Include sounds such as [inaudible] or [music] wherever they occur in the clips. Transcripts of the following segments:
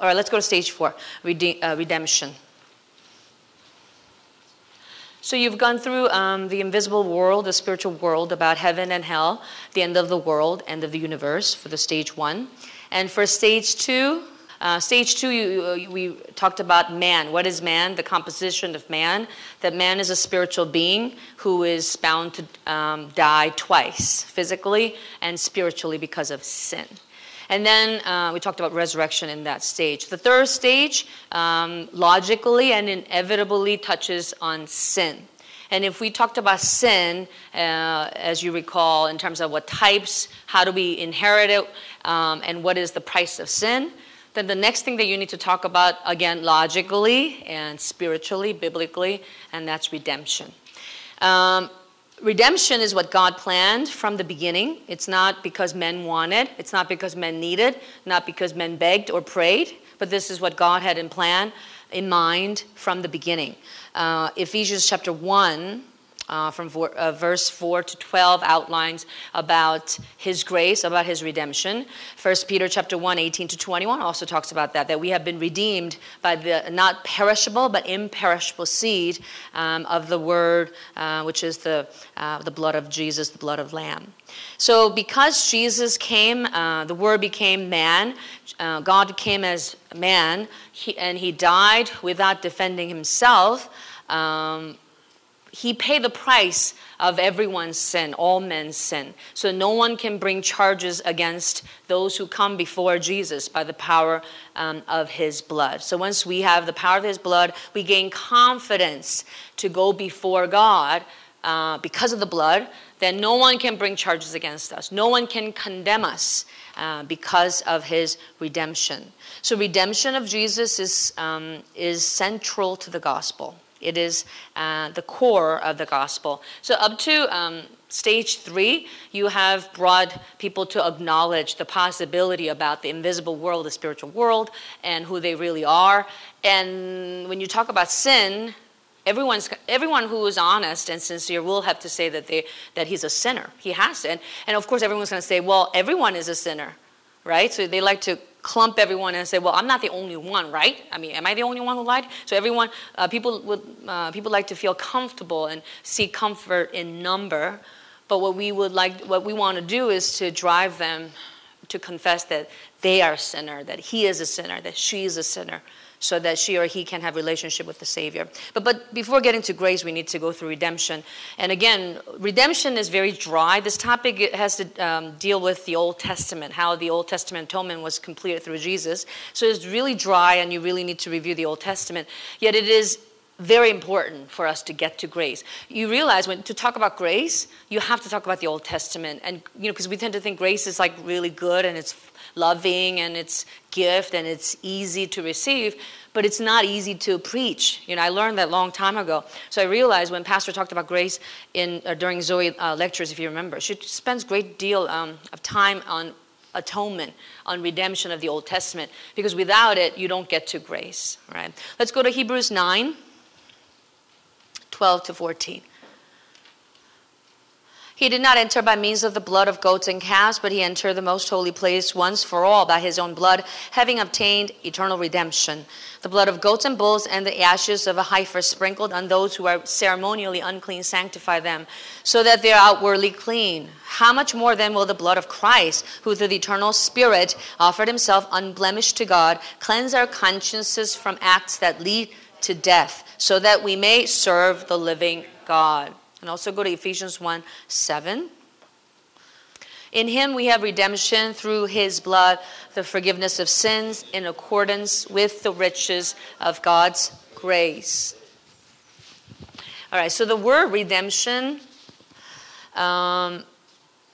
All right, let's go to stage four rede- uh, redemption. So you've gone through um, the invisible world, the spiritual world, about heaven and hell, the end of the world, end of the universe for the stage one. And for stage two, uh, stage two, you, we talked about man. What is man? The composition of man. That man is a spiritual being who is bound to um, die twice, physically and spiritually because of sin. And then uh, we talked about resurrection in that stage. The third stage, um, logically and inevitably, touches on sin. And if we talked about sin, uh, as you recall, in terms of what types, how do we inherit it, um, and what is the price of sin, then the next thing that you need to talk about, again, logically and spiritually, biblically, and that's redemption. Um, redemption is what God planned from the beginning. It's not because men wanted, it's not because men needed, not because men begged or prayed, but this is what God had in plan, in mind from the beginning. Uh, Ephesians chapter 1 uh, from uh, verse 4 to 12 outlines about his grace, about his redemption. First Peter chapter 1, 18 to 21 also talks about that, that we have been redeemed by the not perishable but imperishable seed um, of the word, uh, which is the, uh, the blood of Jesus, the blood of Lamb. So, because Jesus came, uh, the Word became man, uh, God came as man, he, and He died without defending Himself. Um, he paid the price of everyone's sin, all men's sin. So no one can bring charges against those who come before Jesus by the power um, of his blood. So once we have the power of his blood, we gain confidence to go before God uh, because of the blood. Then no one can bring charges against us. No one can condemn us uh, because of his redemption. So redemption of Jesus is, um, is central to the gospel. It is uh, the core of the gospel. So, up to um, stage three, you have brought people to acknowledge the possibility about the invisible world, the spiritual world, and who they really are. And when you talk about sin, everyone's everyone who is honest and sincere will have to say that they that he's a sinner. He has to, and, and of course, everyone's going to say, well, everyone is a sinner, right? So they like to clump everyone and say, well, I'm not the only one, right? I mean, am I the only one who lied? So everyone, uh, people would, uh, people like to feel comfortable and seek comfort in number. But what we would like, what we want to do is to drive them to confess that they are a sinner, that he is a sinner, that she is a sinner, so that she or he can have relationship with the Savior. But, but before getting to grace, we need to go through redemption. And again, redemption is very dry. This topic has to um, deal with the Old Testament, how the Old Testament atonement was completed through Jesus. So it's really dry, and you really need to review the Old Testament. Yet it is very important for us to get to grace. You realize when to talk about grace, you have to talk about the Old Testament, and you know because we tend to think grace is like really good and it's loving and it's gift and it's easy to receive, but it's not easy to preach. You know, I learned that long time ago. So I realized when Pastor talked about grace in uh, during Zoe uh, lectures, if you remember, she spends great deal um, of time on atonement, on redemption of the Old Testament, because without it, you don't get to grace. Right? Let's go to Hebrews 9, 12 to 14. He did not enter by means of the blood of goats and calves, but he entered the most holy place once for all by his own blood, having obtained eternal redemption. The blood of goats and bulls and the ashes of a heifer sprinkled on those who are ceremonially unclean sanctify them, so that they are outwardly clean. How much more then will the blood of Christ, who through the eternal Spirit offered himself unblemished to God, cleanse our consciences from acts that lead to death, so that we may serve the living God? And also go to Ephesians 1 7. In him we have redemption through his blood, the forgiveness of sins in accordance with the riches of God's grace. All right, so the word redemption um,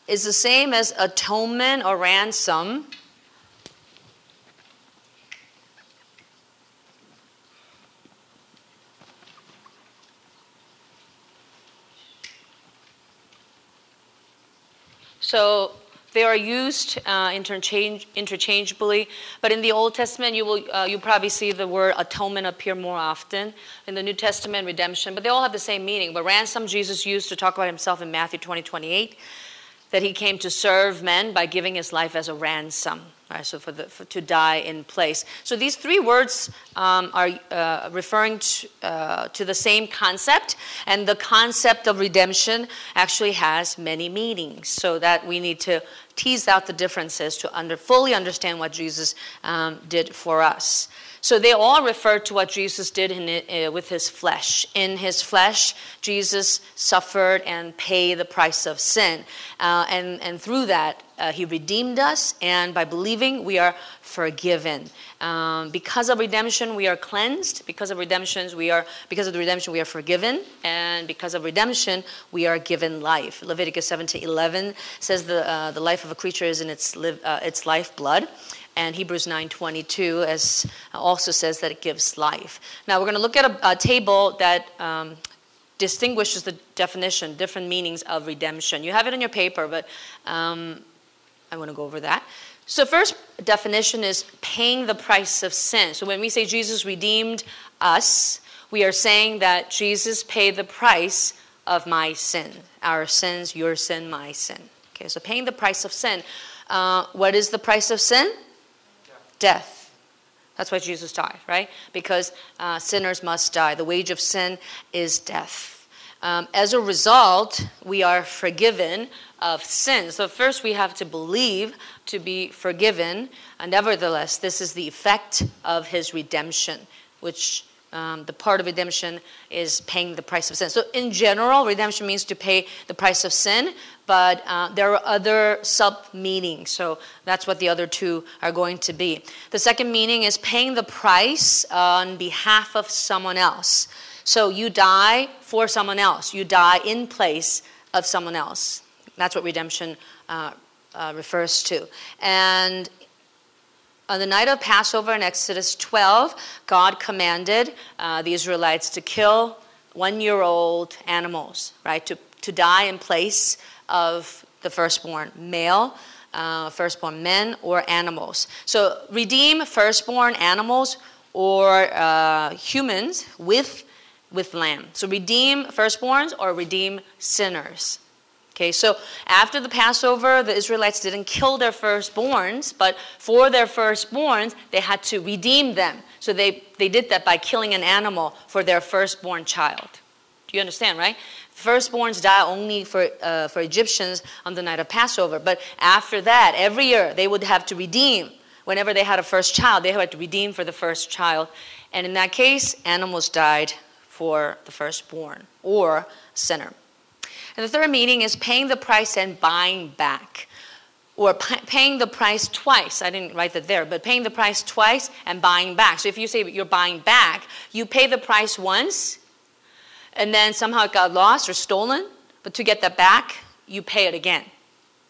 is the same as atonement or ransom. So they are used uh, interchange, interchangeably, but in the Old Testament, you will uh, you probably see the word atonement appear more often. In the New Testament, redemption, but they all have the same meaning. But ransom, Jesus used to talk about himself in Matthew 20, 28, that he came to serve men by giving his life as a ransom. Right, so for the for, to die in place. So these three words um, are uh, referring to, uh, to the same concept, and the concept of redemption actually has many meanings. So that we need to tease out the differences to under, fully understand what Jesus um, did for us. So they all refer to what Jesus did it, uh, with his flesh. In his flesh, Jesus suffered and paid the price of sin. Uh, and, and through that, uh, he redeemed us, and by believing, we are forgiven. Um, because of redemption, we are cleansed. Because of redemption, we are because of the redemption, we are forgiven, and because of redemption, we are given life. Leviticus 7 to 11 says the uh, the life of a creature is in its uh, its life blood and Hebrews 9:22 as also says that it gives life. Now we're going to look at a, a table that um, distinguishes the definition, different meanings of redemption. You have it in your paper, but um, I want to go over that. So first definition is paying the price of sin. So when we say Jesus redeemed us, we are saying that Jesus paid the price of my sin, our sins, your sin, my sin. Okay, so paying the price of sin. Uh, what is the price of sin? Death. That's why Jesus died, right? Because uh, sinners must die. The wage of sin is death. Um, as a result, we are forgiven of sin. So, first, we have to believe to be forgiven. And nevertheless, this is the effect of his redemption, which um, the part of redemption is paying the price of sin. So, in general, redemption means to pay the price of sin, but uh, there are other sub meanings. So, that's what the other two are going to be. The second meaning is paying the price on behalf of someone else. So, you die for someone else, you die in place of someone else. That's what redemption uh, uh, refers to. And on the night of Passover in Exodus 12, God commanded uh, the Israelites to kill one year old animals, right? To, to die in place of the firstborn male, uh, firstborn men, or animals. So redeem firstborn animals or uh, humans with, with lamb. So redeem firstborns or redeem sinners. Okay, so after the Passover, the Israelites didn't kill their firstborns, but for their firstborns, they had to redeem them. So they, they did that by killing an animal for their firstborn child. Do you understand, right? Firstborns die only for, uh, for Egyptians on the night of Passover. But after that, every year, they would have to redeem. Whenever they had a first child, they had to redeem for the first child. And in that case, animals died for the firstborn or sinner. And the third meaning is paying the price and buying back. Or paying the price twice. I didn't write that there, but paying the price twice and buying back. So if you say you're buying back, you pay the price once, and then somehow it got lost or stolen, but to get that back, you pay it again.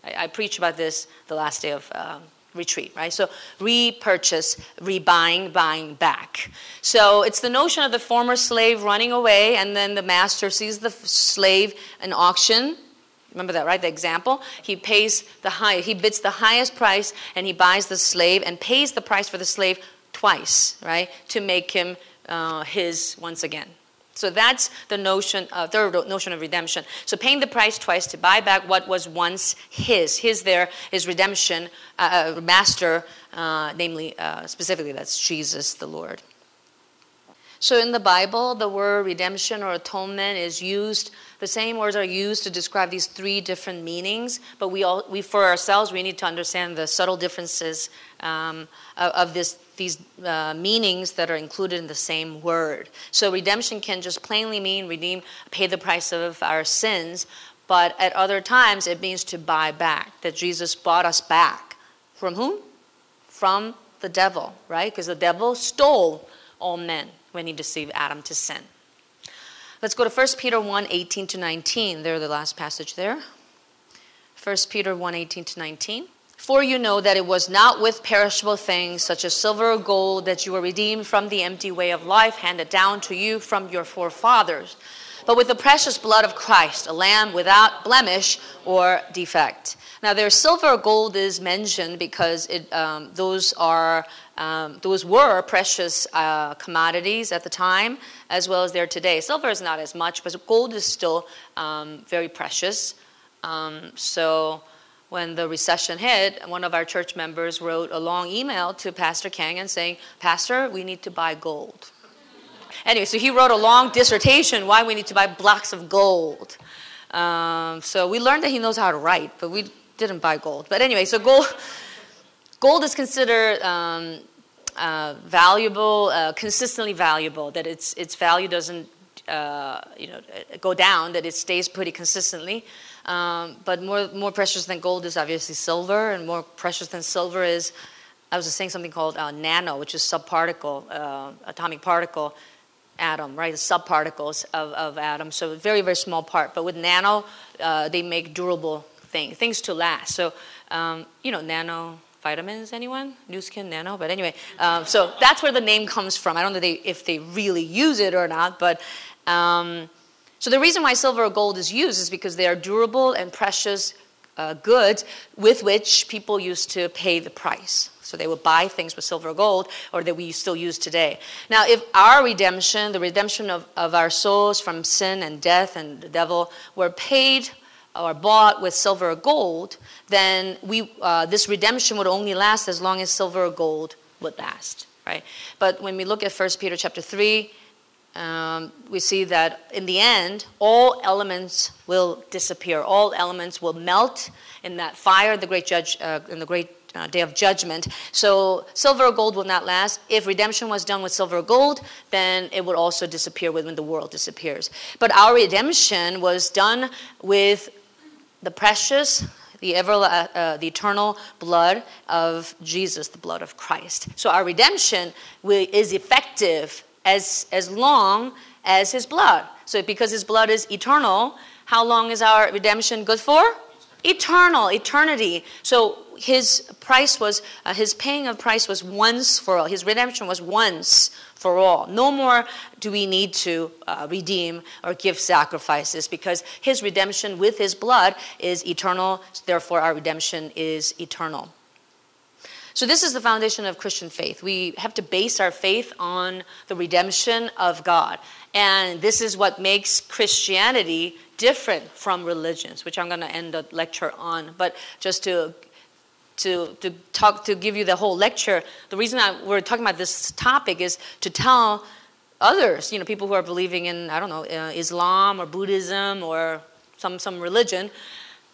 I, I preached about this the last day of um, retreat, right? So repurchase, rebuying, buying back. So it's the notion of the former slave running away, and then the master sees the slave in auction. Remember that, right? The example. He pays the high, he bids the highest price, and he buys the slave and pays the price for the slave twice, right? To make him uh, his once again. So that's the notion, uh, third notion of redemption. So paying the price twice to buy back what was once his. His there is redemption, uh, uh, master, uh, namely, uh, specifically, that's Jesus the Lord. So in the Bible, the word redemption or atonement is used, the same words are used to describe these three different meanings, but we all, we for ourselves, we need to understand the subtle differences um, of, of this these uh, meanings that are included in the same word. So redemption can just plainly mean redeem, pay the price of our sins, but at other times it means to buy back, that Jesus bought us back. From whom? From the devil, right? Because the devil stole all men when he deceived Adam to sin. Let's go to 1 Peter 1 18 to 19. They're the last passage there. 1 Peter 1 18 to 19. For you know that it was not with perishable things such as silver or gold that you were redeemed from the empty way of life handed down to you from your forefathers, but with the precious blood of Christ, a lamb without blemish or defect. Now, there's silver or gold is mentioned because it, um, those are um, those were precious uh, commodities at the time, as well as they're today. Silver is not as much, but gold is still um, very precious. Um, so when the recession hit, one of our church members wrote a long email to Pastor Kang and saying, Pastor, we need to buy gold. Anyway, so he wrote a long dissertation why we need to buy blocks of gold. Um, so we learned that he knows how to write, but we didn't buy gold. But anyway, so gold, gold is considered um, uh, valuable, uh, consistently valuable. That its its value doesn't uh, you know go down. That it stays pretty consistently. Um, but more more precious than gold is obviously silver, and more precious than silver is I was just saying something called uh, nano, which is subparticle, uh, atomic particle atom, right? The subparticles of, of atoms. So very, very small part. But with nano, uh, they make durable thing, things to last. So, um, you know, nano vitamins, anyone? Nu Skin Nano? But anyway, um, so that's where the name comes from. I don't know they, if they really use it or not, but um, so the reason why silver or gold is used is because they are durable and precious uh, goods with which people used to pay the price. So they would buy things with silver or gold, or that we still use today. Now, if our redemption, the redemption of, of our souls from sin and death and the devil, were paid or bought with silver or gold, then we, uh, this redemption would only last as long as silver or gold would last, right? But when we look at 1 Peter chapter 3, um, we see that in the end, all elements will disappear. All elements will melt in that fire, the great judge, uh, in the great uh, day of judgment. So silver or gold will not last. If redemption was done with silver or gold, then it would also disappear when the world disappears. But our redemption was done with the precious, the ever, uh, uh, the eternal blood of Jesus, the blood of Christ. So our redemption is effective as as long as His blood. So because His blood is eternal, how long is our redemption good for? Eternal, eternity. So his price was, uh, his paying of price was once for all. His redemption was once for all. No more do we need to uh, redeem or give sacrifices because his redemption with his blood is eternal. Therefore, our redemption is eternal. So, this is the foundation of Christian faith. We have to base our faith on the redemption of God. And this is what makes Christianity different from religions, which I'm going to end the lecture on. But just to to, to talk to give you the whole lecture the reason I, we're talking about this topic is to tell others you know people who are believing in i don't know uh, islam or buddhism or some, some religion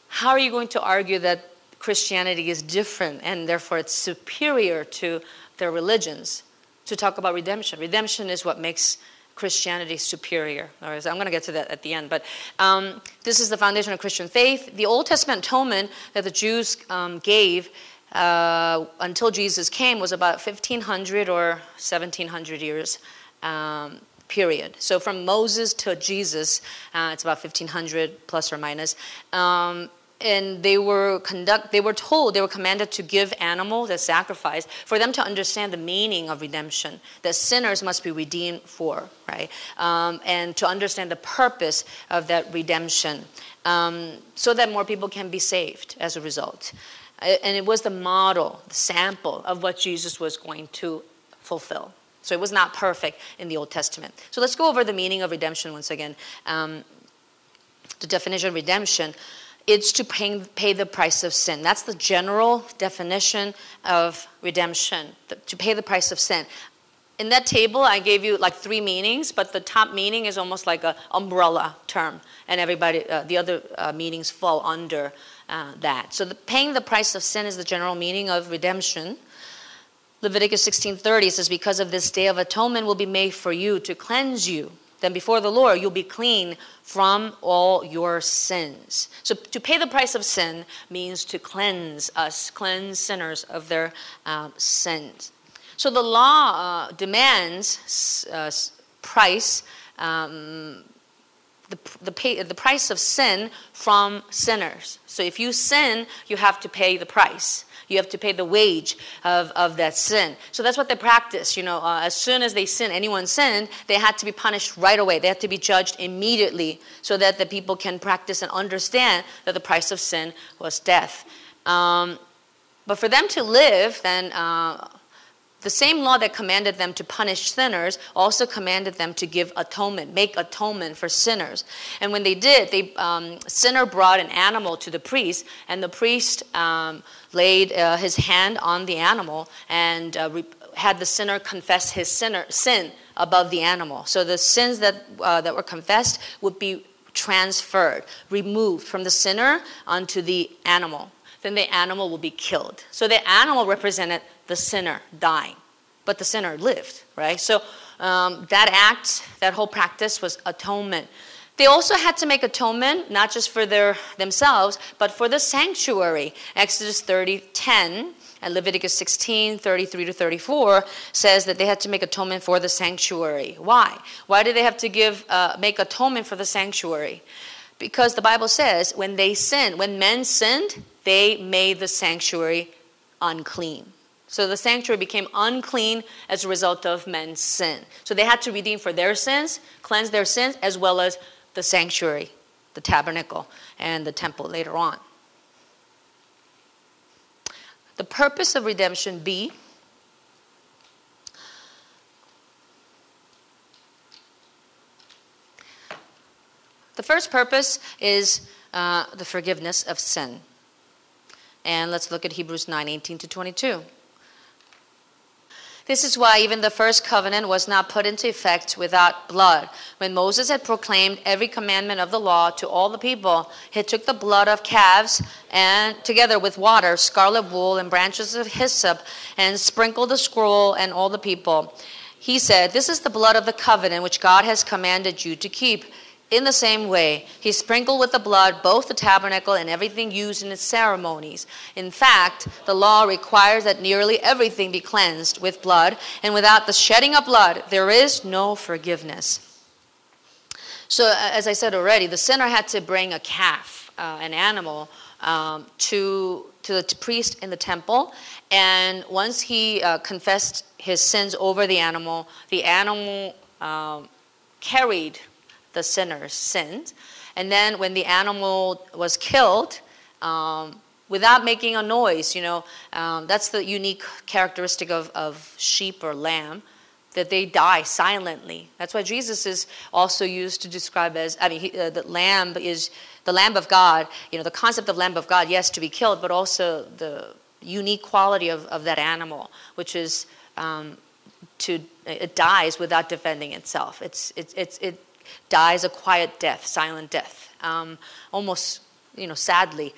how are you going to argue that christianity is different and therefore it's superior to their religions to talk about redemption redemption is what makes Christianity superior. I'm going to get to that at the end. But um, this is the foundation of Christian faith. The Old Testament atonement that the Jews um, gave uh, until Jesus came was about 1500 or 1700 years. Um, period. So from Moses to Jesus, uh, it's about 1500 plus or minus. Um, and they were conduct they were told they were commanded to give animals as sacrifice for them to understand the meaning of redemption that sinners must be redeemed for right? Um, and to understand the purpose of that redemption um, so that more people can be saved as a result. And it was the model the sample of what jesus was going to fulfill. So it was not perfect in the old testament. So let's go over the meaning of redemption once again. Um, the definition of redemption it's to pay, pay the price of sin. That's the general definition of redemption, to pay the price of sin. In that table, I gave you like three meanings, but the top meaning is almost like an umbrella term, and everybody, uh, the other uh, meanings fall under uh, that. So, the, paying the price of sin is the general meaning of redemption. Leviticus 16:30 says, "Because of this day of atonement will be made for you to cleanse you then before the Lord you'll be clean from all your sins. So to pay the price of sin means to cleanse us, cleanse sinners of their um, sins. So the law uh, demands uh, price, um, the, the, pay, the price of sin from sinners. So if you sin, you have to pay the price. You have to pay the wage of, of that sin. So that's what they practice. You know, uh, as soon as they sin, anyone sinned, they had to be punished right away. They had to be judged immediately so that the people can practice and understand that the price of sin was death. Um, but for them to live, then uh, the same law that commanded them to punish sinners also commanded them to give atonement, make atonement for sinners. And when they did, the um, sinner brought an animal to the priest, and the priest um, laid uh, his hand on the animal and uh, re- had the sinner confess his sinner, sin above the animal. So the sins that, uh, that were confessed would be transferred, removed from the sinner onto the animal. Then the animal will be killed. So the animal represented the sinner dying, but the sinner lived, right? So um, that act, that whole practice was atonement. They also had to make atonement, not just for their, themselves, but for the sanctuary. Exodus 30, 10 and Leviticus 16, 33 to 34 says that they had to make atonement for the sanctuary. Why? Why did they have to give, uh, make atonement for the sanctuary? Because the Bible says when they sinned, when men sinned, they made the sanctuary unclean. So the sanctuary became unclean as a result of men's sin. So they had to redeem for their sins, cleanse their sins, as well as the sanctuary, the tabernacle, and the temple later on. The purpose of redemption B The first purpose is uh, the forgiveness of sin. And let's look at Hebrews 9 18 to 22. This is why even the first covenant was not put into effect without blood. When Moses had proclaimed every commandment of the law to all the people, he took the blood of calves and together with water, scarlet wool, and branches of hyssop, and sprinkled the scroll and all the people. He said, This is the blood of the covenant which God has commanded you to keep. In the same way, he sprinkled with the blood both the tabernacle and everything used in its ceremonies. In fact, the law requires that nearly everything be cleansed with blood, and without the shedding of blood, there is no forgiveness. So, as I said already, the sinner had to bring a calf, uh, an animal, um, to, to the priest in the temple. And once he uh, confessed his sins over the animal, the animal um, carried the sinner's sins. And then when the animal was killed, um, without making a noise, you know, um, that's the unique characteristic of, of sheep or lamb, that they die silently. That's why Jesus is also used to describe as, I mean, he, uh, the lamb is the lamb of God, you know, the concept of lamb of God, yes, to be killed, but also the unique quality of, of that animal, which is um, to, it dies without defending itself. It's, it's, it's, it dies a quiet death, silent death, um, almost, you know, sadly.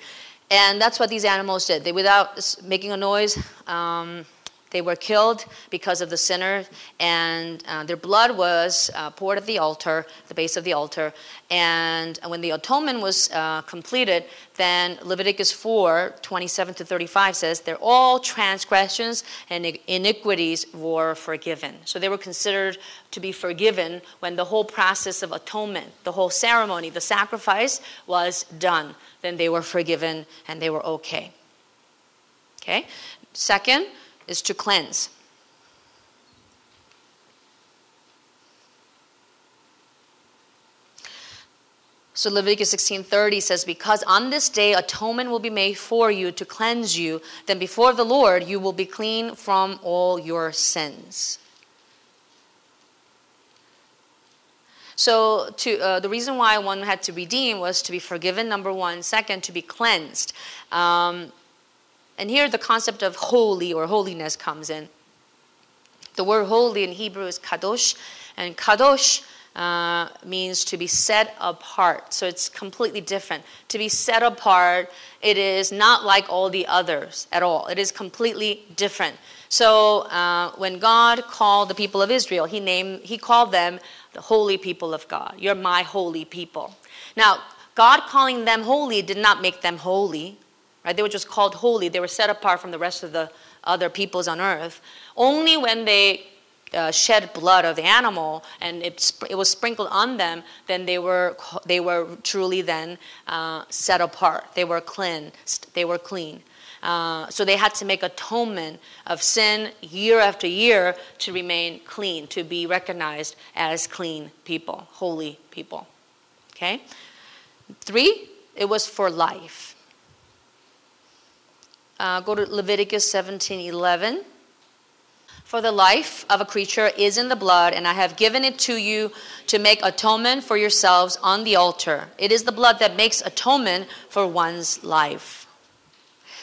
And that's what these animals did. They, without making a noise, um, they were killed because of the sinner, and uh, their blood was uh, poured at the altar, the base of the altar. And when the atonement was uh, completed, then Leviticus 4 27 to 35 says, They're all transgressions and iniquities were forgiven. So they were considered to be forgiven when the whole process of atonement, the whole ceremony, the sacrifice was done. Then they were forgiven and they were okay. Okay? Second, is to cleanse. So Leviticus 16:30 says because on this day atonement will be made for you to cleanse you then before the Lord you will be clean from all your sins. So to, uh, the reason why one had to redeem was to be forgiven, number one, second to be cleansed. Um, and here the concept of holy or holiness comes in. The word holy in Hebrew is kadosh, and kadosh uh, means to be set apart. So it's completely different. To be set apart, it is not like all the others at all. It is completely different. So uh, when God called the people of Israel, he named, he called them the holy people of God. You're my holy people. Now, God calling them holy did not make them holy. Right? They were just called holy. They were set apart from the rest of the other peoples on earth. Only when they uh, shed blood of the animal and it, it was sprinkled on them, then they were, they were truly then uh, set apart. They were cleansed. They were clean. Uh, so they had to make atonement of sin year after year to remain clean, to be recognized as clean people, holy people. Okay? Three, it was for life. Uh, go to Leviticus 17 11. For the life of a creature is in the blood, and I have given it to you to make atonement for yourselves on the altar. It is the blood that makes atonement for one's life.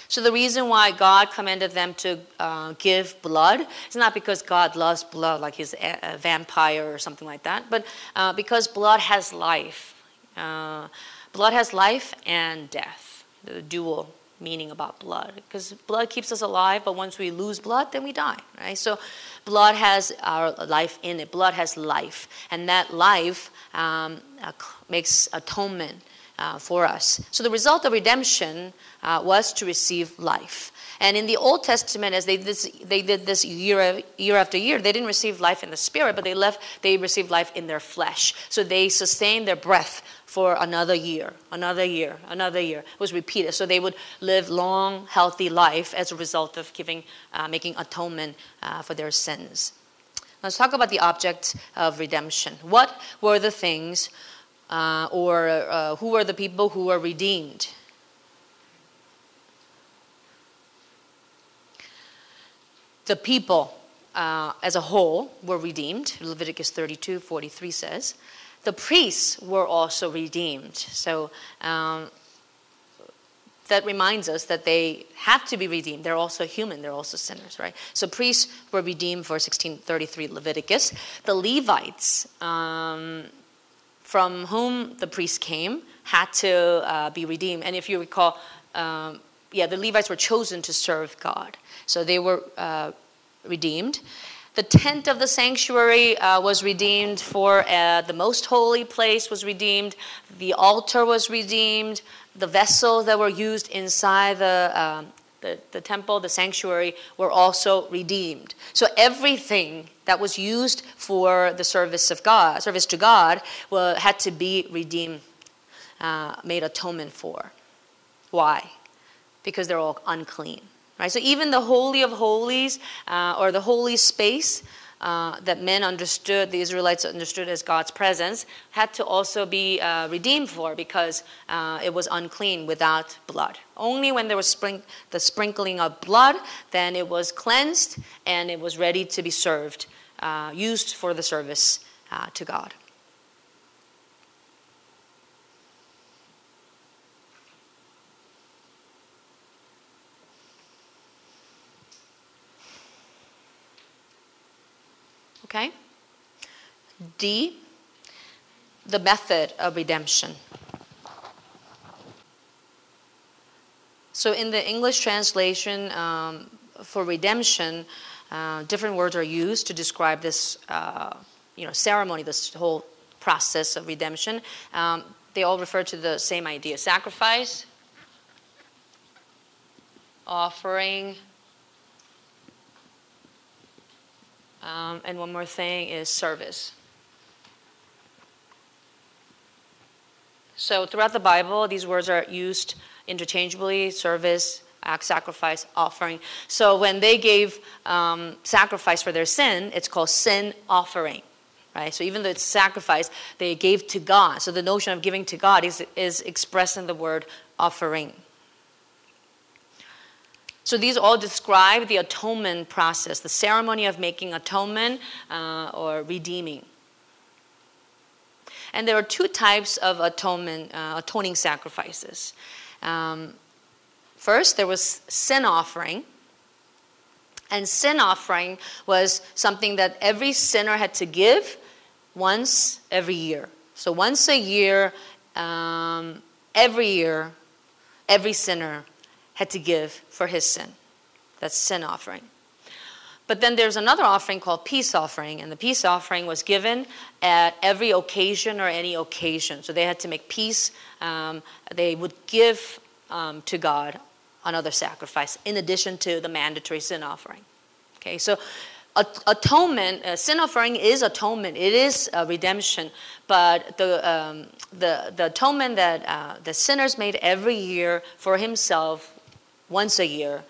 So, the reason why God commanded them to uh, give blood is not because God loves blood, like he's a, a vampire or something like that, but uh, because blood has life. Uh, blood has life and death, the dual meaning about blood. Because blood keeps us alive but once we lose blood then we die right? So blood has our life in it. Blood has life. And that life um, uh, makes atonement uh, for us. So the result of redemption uh, was to receive life. And in the Old Testament, as they this, they did this year, year after year, they didn't receive life in the spirit, but they left, they received life in their flesh. So they sustained their breath for another year, another year, another year. It was repeated. So they would live long, healthy life as a result of giving, uh, making atonement uh, for their sins. Let's talk about the object of redemption. What were the things, uh, or uh, who were the people who were redeemed? The people uh, as a whole were redeemed. Leviticus 32 43 says the priests were also redeemed. So um, that reminds us that they have to be redeemed. They're also human, they're also sinners, right? So priests were redeemed for 1633 Leviticus. The Levites, um, from whom the priests came, had to uh, be redeemed. And if you recall, um, yeah, the Levites were chosen to serve God. So they were uh, redeemed. The tent of the sanctuary uh, was redeemed for uh, the most holy place was redeemed. The altar was redeemed. The vessels that were used inside the, uh, the, the, temple, the sanctuary, were also redeemed. So everything that was used for the service of God, service to God, well, had to be redeemed, uh, made atonement for. Why? Because they're all unclean. Right? So even the Holy of Holies uh, or the holy space uh, that men understood, the Israelites understood as God's presence, had to also be uh, redeemed for because uh, it was unclean without blood. Only when there was spring- the sprinkling of blood, then it was cleansed and it was ready to be served, uh, used for the service uh, to God. Okay? D, the method of redemption. So in the English translation um, for redemption, uh, different words are used to describe this, uh, you know, ceremony, this whole process of redemption. Um, they all refer to the same idea: sacrifice, offering, Um, and one more thing is service. So throughout the Bible, these words are used interchangeably service, act, sacrifice, offering. So when they gave um, sacrifice for their sin, it's called sin offering. Right? So even though it's sacrifice, they gave to God. So the notion of giving to God is, is expressed in the word offering. So these all describe the atonement process, the ceremony of making atonement uh, or redeeming. And there are two types of atonement, uh, atoning sacrifices. Um, first, there was sin offering. And sin offering was something that every sinner had to give once every year. So once a year, um, every year, every sinner had to give for his sin. That's sin offering. But then there's another offering called peace offering, and the peace offering was given at every occasion or any occasion. So they had to make peace. Um, they would give um, to God another sacrifice in addition to the mandatory sin offering. Okay, so atonement, uh, sin offering is atonement. It is redemption. But the, um, the, the atonement that uh, the sinners made every year for himself once a year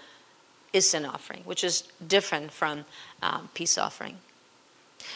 is sin offering, which is different from um, peace offering.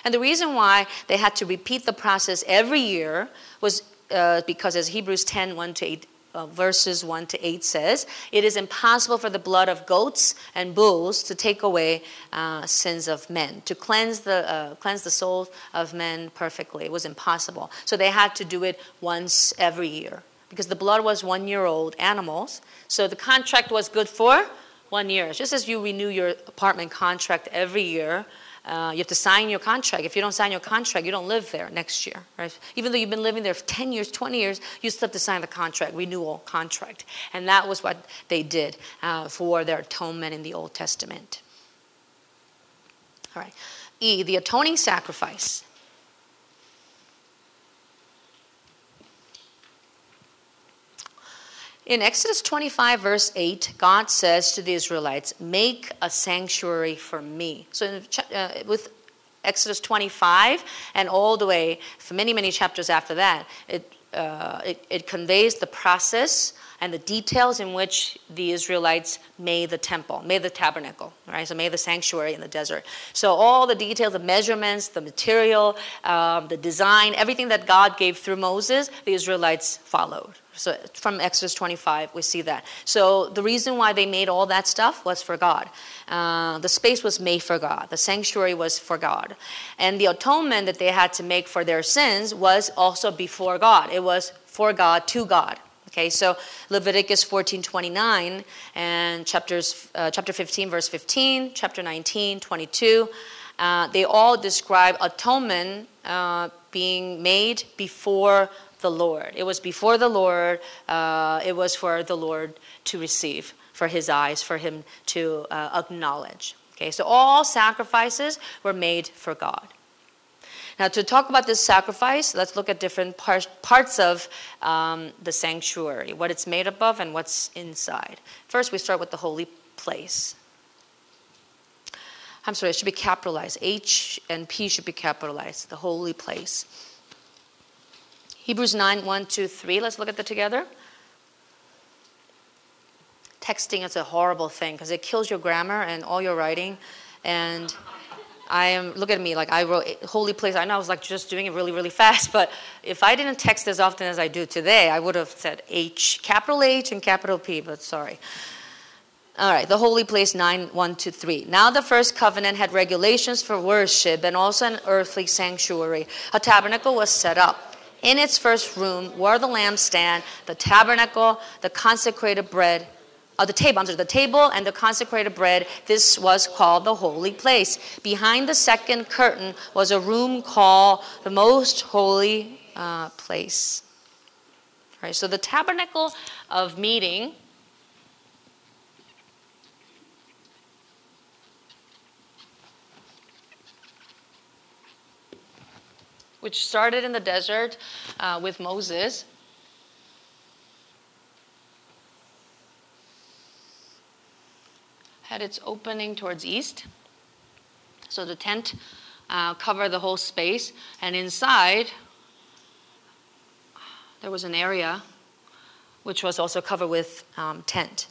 And the reason why they had to repeat the process every year was uh, because, as Hebrews 10 1 to 8 uh, verses 1 to 8 says, It is impossible for the blood of goats and bulls to take away uh, sins of men, to cleanse the, uh, cleanse the souls of men perfectly. It was impossible. So they had to do it once every year because the blood was one year old animals. So the contract was good for one year. Just as you renew your apartment contract every year, uh, you have to sign your contract. If you don't sign your contract, you don't live there next year, right? Even though you've been living there for 10 years, 20 years, you still have to sign the contract, renewal contract. And that was what they did uh, for their atonement in the Old Testament. All right. E, the atoning sacrifice. In Exodus 25, verse 8, God says to the Israelites, Make a sanctuary for me. So, uh, with Exodus 25 and all the way for many, many chapters after that, it, uh, it, it conveys the process and the details in which the Israelites made the temple, made the tabernacle, right? So made the sanctuary in the desert. So all the details, the measurements, the material, um, the design, everything that God gave through Moses, the Israelites followed. So from Exodus 25, we see that. So the reason why they made all that stuff was for God. Uh, the space was made for God. The sanctuary was for God. And the atonement that they had to make for their sins was also before God. It was for God, to God. Okay, so Leviticus 14:29 and chapters uh, chapter 15 verse 15, chapter 19, 22, uh, they all describe atonement uh, being made before the Lord. It was before the Lord. Uh, it was for the Lord to receive, for his eyes, for him to uh, acknowledge. Okay, so all sacrifices were made for God. Now, to talk about this sacrifice, let's look at different par- parts of um, the sanctuary, what it's made up of and what's inside. First, we start with the holy place. I'm sorry, it should be capitalized. H and P should be capitalized, the holy place. Hebrews 9 1, 2, 3. Let's look at that together. Texting is a horrible thing because it kills your grammar and all your writing. And I am, look at me, like I wrote holy place. I know I was like just doing it really, really [laughs] fast, but if I didn't text as often as I do today, I would have said H, capital H and capital P, but sorry. All right, the holy place 9, 1 to 3. Now the first covenant had regulations for worship and also an earthly sanctuary. A tabernacle was set up in its first room were the lampstand, the tabernacle, the consecrated bread, uh, the table, sorry, the table and the consecrated bread. This was called the holy place. Behind the second curtain was a room called the most holy uh, place. All right, so the tabernacle of meeting which started in the desert uh, with Moses. Had its opening towards east. So the tent uh, covered the whole space, and inside there was an area which was also covered with um, tent,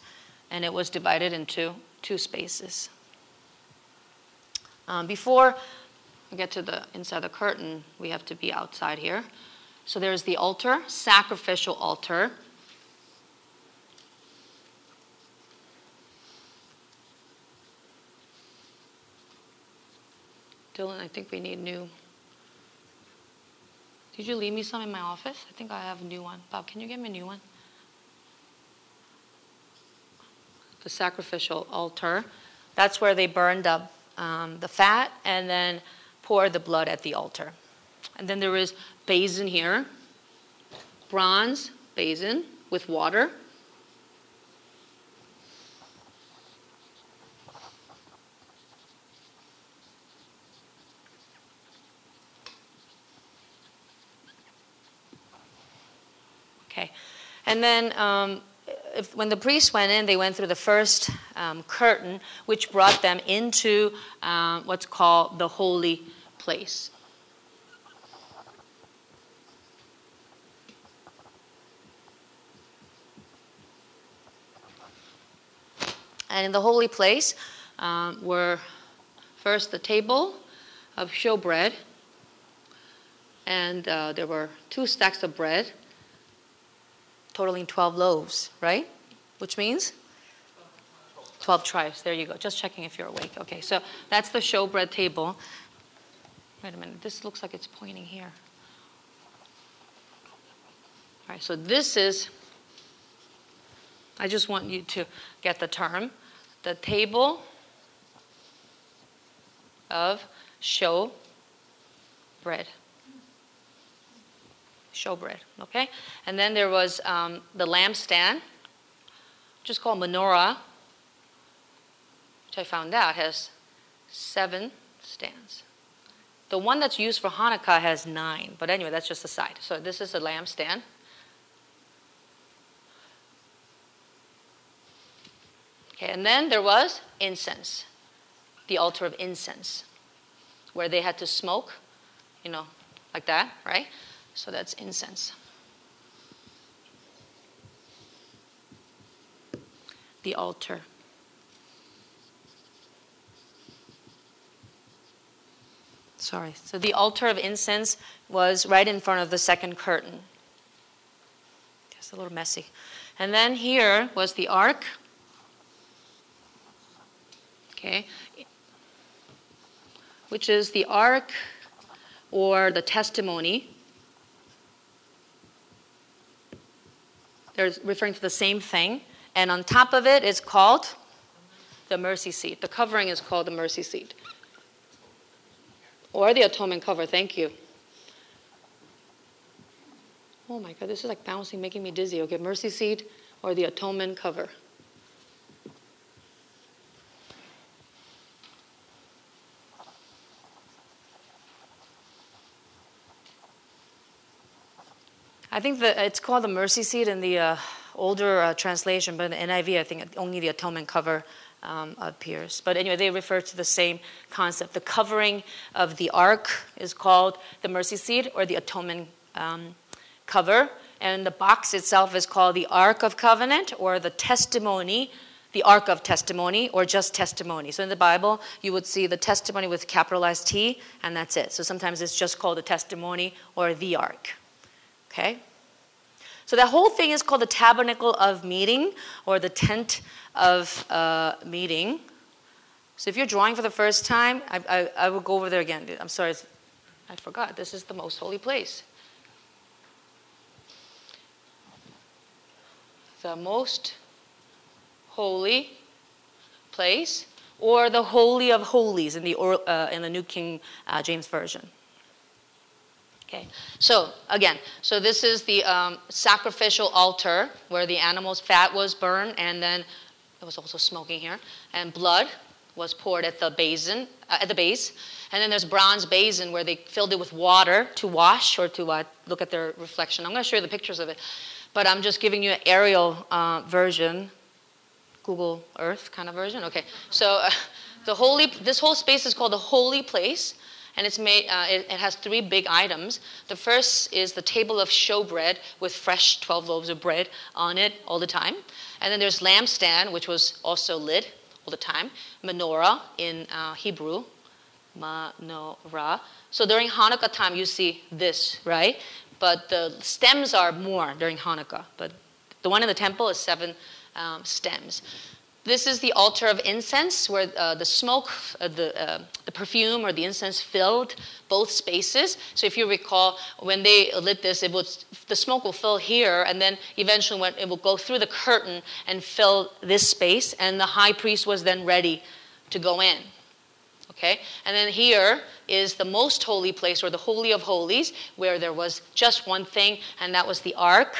and it was divided into two spaces. Um, before get to the inside the curtain, we have to be outside here. So there's the altar, sacrificial altar. Dylan, I think we need new. Did you leave me some in my office? I think I have a new one. Bob, can you get me a new one? The sacrificial altar. That's where they burned up um, the fat and then pour the blood at the altar. And then there is basin here, bronze basin with water. Okay, and then um, if, when the priests went in, they went through the first um, curtain, which brought them into um, what's called the holy place. And in the holy place um, were first the table of showbread, and uh, there were two stacks of bread totaling 12 loaves, right? Which means 12 tribes. There you go. Just checking if you're awake. Okay, so that's the showbread table. Wait a minute. This looks like it's pointing here. All right, so this is, I just want you to get the term, the table of show bread. Showbread, okay? And then there was um, the lampstand, just called menorah, which I found out has seven stands. The one that's used for Hanukkah has nine, but anyway, that's just a side. So this is a lampstand. Okay, and then there was incense, the altar of incense, where they had to smoke, you know, like that, right? So that's incense. The altar. Sorry. So the altar of incense was right in front of the second curtain. Just a little messy. And then here was the ark. Okay. Which is the ark or the testimony. They're referring to the same thing. And on top of it is called the mercy seat. The covering is called the mercy seat. Or the atonement cover, thank you. Oh my God, this is like bouncing, making me dizzy. Okay, mercy seat or the atonement cover. Think it's called the mercy seat in the uh, older uh, translation, but in the NIV, I think only the atonement cover um, appears. But anyway, they refer to the same concept. The covering of the ark is called the mercy seat or the atonement um, cover, and the box itself is called the Ark of Covenant or the testimony the Ark of Testimony or just testimony. So in the Bible, you would see the testimony with capitalized T, and that's it. So sometimes it's just called the testimony or the Ark. Okay? So that whole thing is called the tabernacle of meeting or the tent of uh, meeting. So if you're drawing for the first time, I, I, I will go over there again. I'm sorry, I forgot. This is the most holy place. The most holy place, or the Holy of Holies in the, uh, in the New King uh, James Version. Okay, so again, so this is the um, sacrificial altar where the animal's fat was burned, and then it was also smoking here, and blood was poured at the basin, uh, at the base, and then there's bronze basin where they filled it with water to wash or to uh, look at their reflection. I'm going to show you the pictures of it, but I'm just giving you an aerial uh, version, Google Earth kind of version. Okay, so uh, the holy, this whole space is called the holy place and it's made, uh, it, it, has three big items. The first is the table of showbread with fresh 12 loaves of bread on it all the time. And then there's lampstand, which was also lit all the time. Menorah in uh, Hebrew, menorah. So during Hanukkah time, you see this, right? But the stems are more during Hanukkah. But the one in the temple is seven um, stems. This is the altar of incense where uh, the smoke, uh, the, uh, the perfume or the incense filled both spaces. So if you recall, when they lit this, it was, the smoke will fill here, and then eventually when it will go through the curtain and fill this space, and the high priest was then ready to go in. Okay? And then here is the most holy place, or the Holy of Holies, where there was just one thing, and that was the ark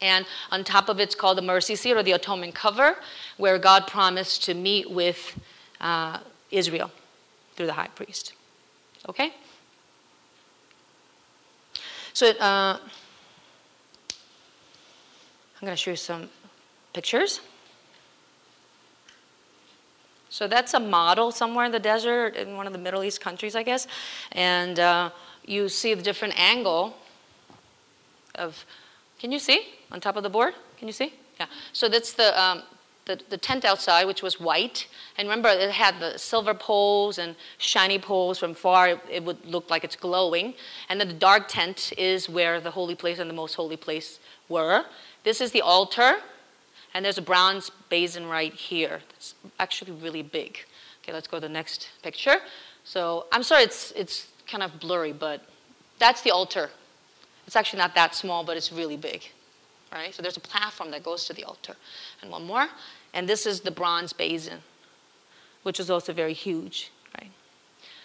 and on top of it's called the mercy seat or the atonement cover, where God promised to meet with uh, Israel through the high priest. Okay? So uh, I'm going to show you some pictures. So that's a model somewhere in the desert in one of the Middle East countries, I guess. And uh, you see the different angle of, can you see? On top of the board. Can you see? Yeah. So that's the, um, the, the tent outside, which was white. And remember, it had the silver poles and shiny poles. From far, it, it would look like it's glowing. And then the dark tent is where the holy place and the most holy place were. This is the altar, and there's a bronze basin right here. It's actually really big. Okay, let's go to the next picture. So I'm sorry, it's, it's kind of blurry, but that's the altar. It's actually not that small, but it's really big. Right? So there's a platform that goes to the altar. And one more. And this is the bronze basin, which is also very huge. Right?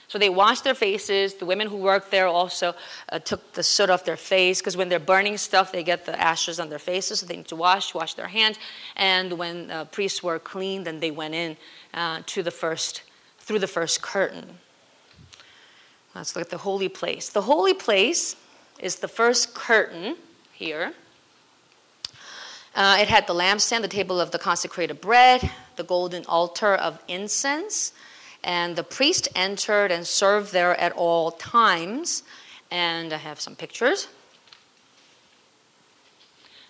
So they washed their faces. The women who worked there also uh, took the soot off their face because when they're burning stuff, they get the ashes on their faces. So they need to wash, wash their hands. And when uh, priests were clean, then they went in uh, to the first, through the first curtain. Let's look at the holy place. The holy place is the first curtain here. Uh, it had the lampstand, the table of the consecrated bread, the golden altar of incense, and the priest entered and served there at all times. And I have some pictures.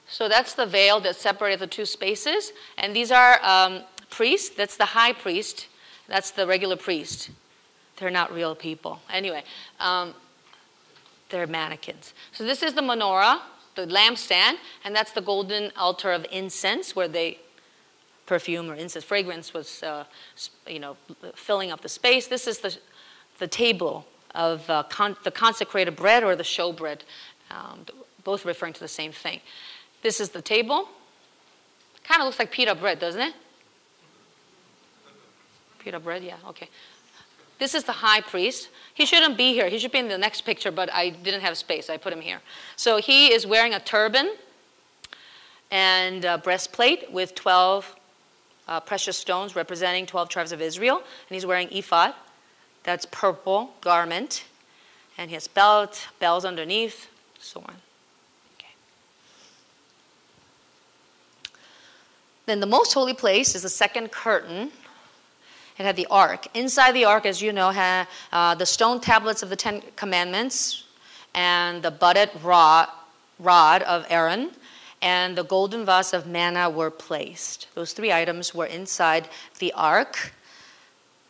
So that's the veil that separated the two spaces. And these are um, priests. That's the high priest. That's the regular priest. They're not real people. Anyway, um, they're mannequins. So this is the menorah, the lampstand, and that's the golden altar of incense where they perfume or incense fragrance was, uh, you know, filling up the space. This is the, the table of uh, con- the consecrated bread or the showbread, um, both referring to the same thing. This is the table. Kind of looks like pita bread, doesn't it? Pita bread, yeah, okay. This is the high priest. He shouldn't be here. He should be in the next picture, but I didn't have space. I put him here. So he is wearing a turban and a breastplate with 12 uh, precious stones representing 12 tribes of Israel. And he's wearing ephod. That's purple garment. And he has belt, bells underneath, so on. Then the most holy place is the second curtain it had the ark. Inside the ark, as you know, had uh, the stone tablets of the Ten Commandments and the budded rod, rod of Aaron and the golden vase of manna were placed. Those three items were inside the ark.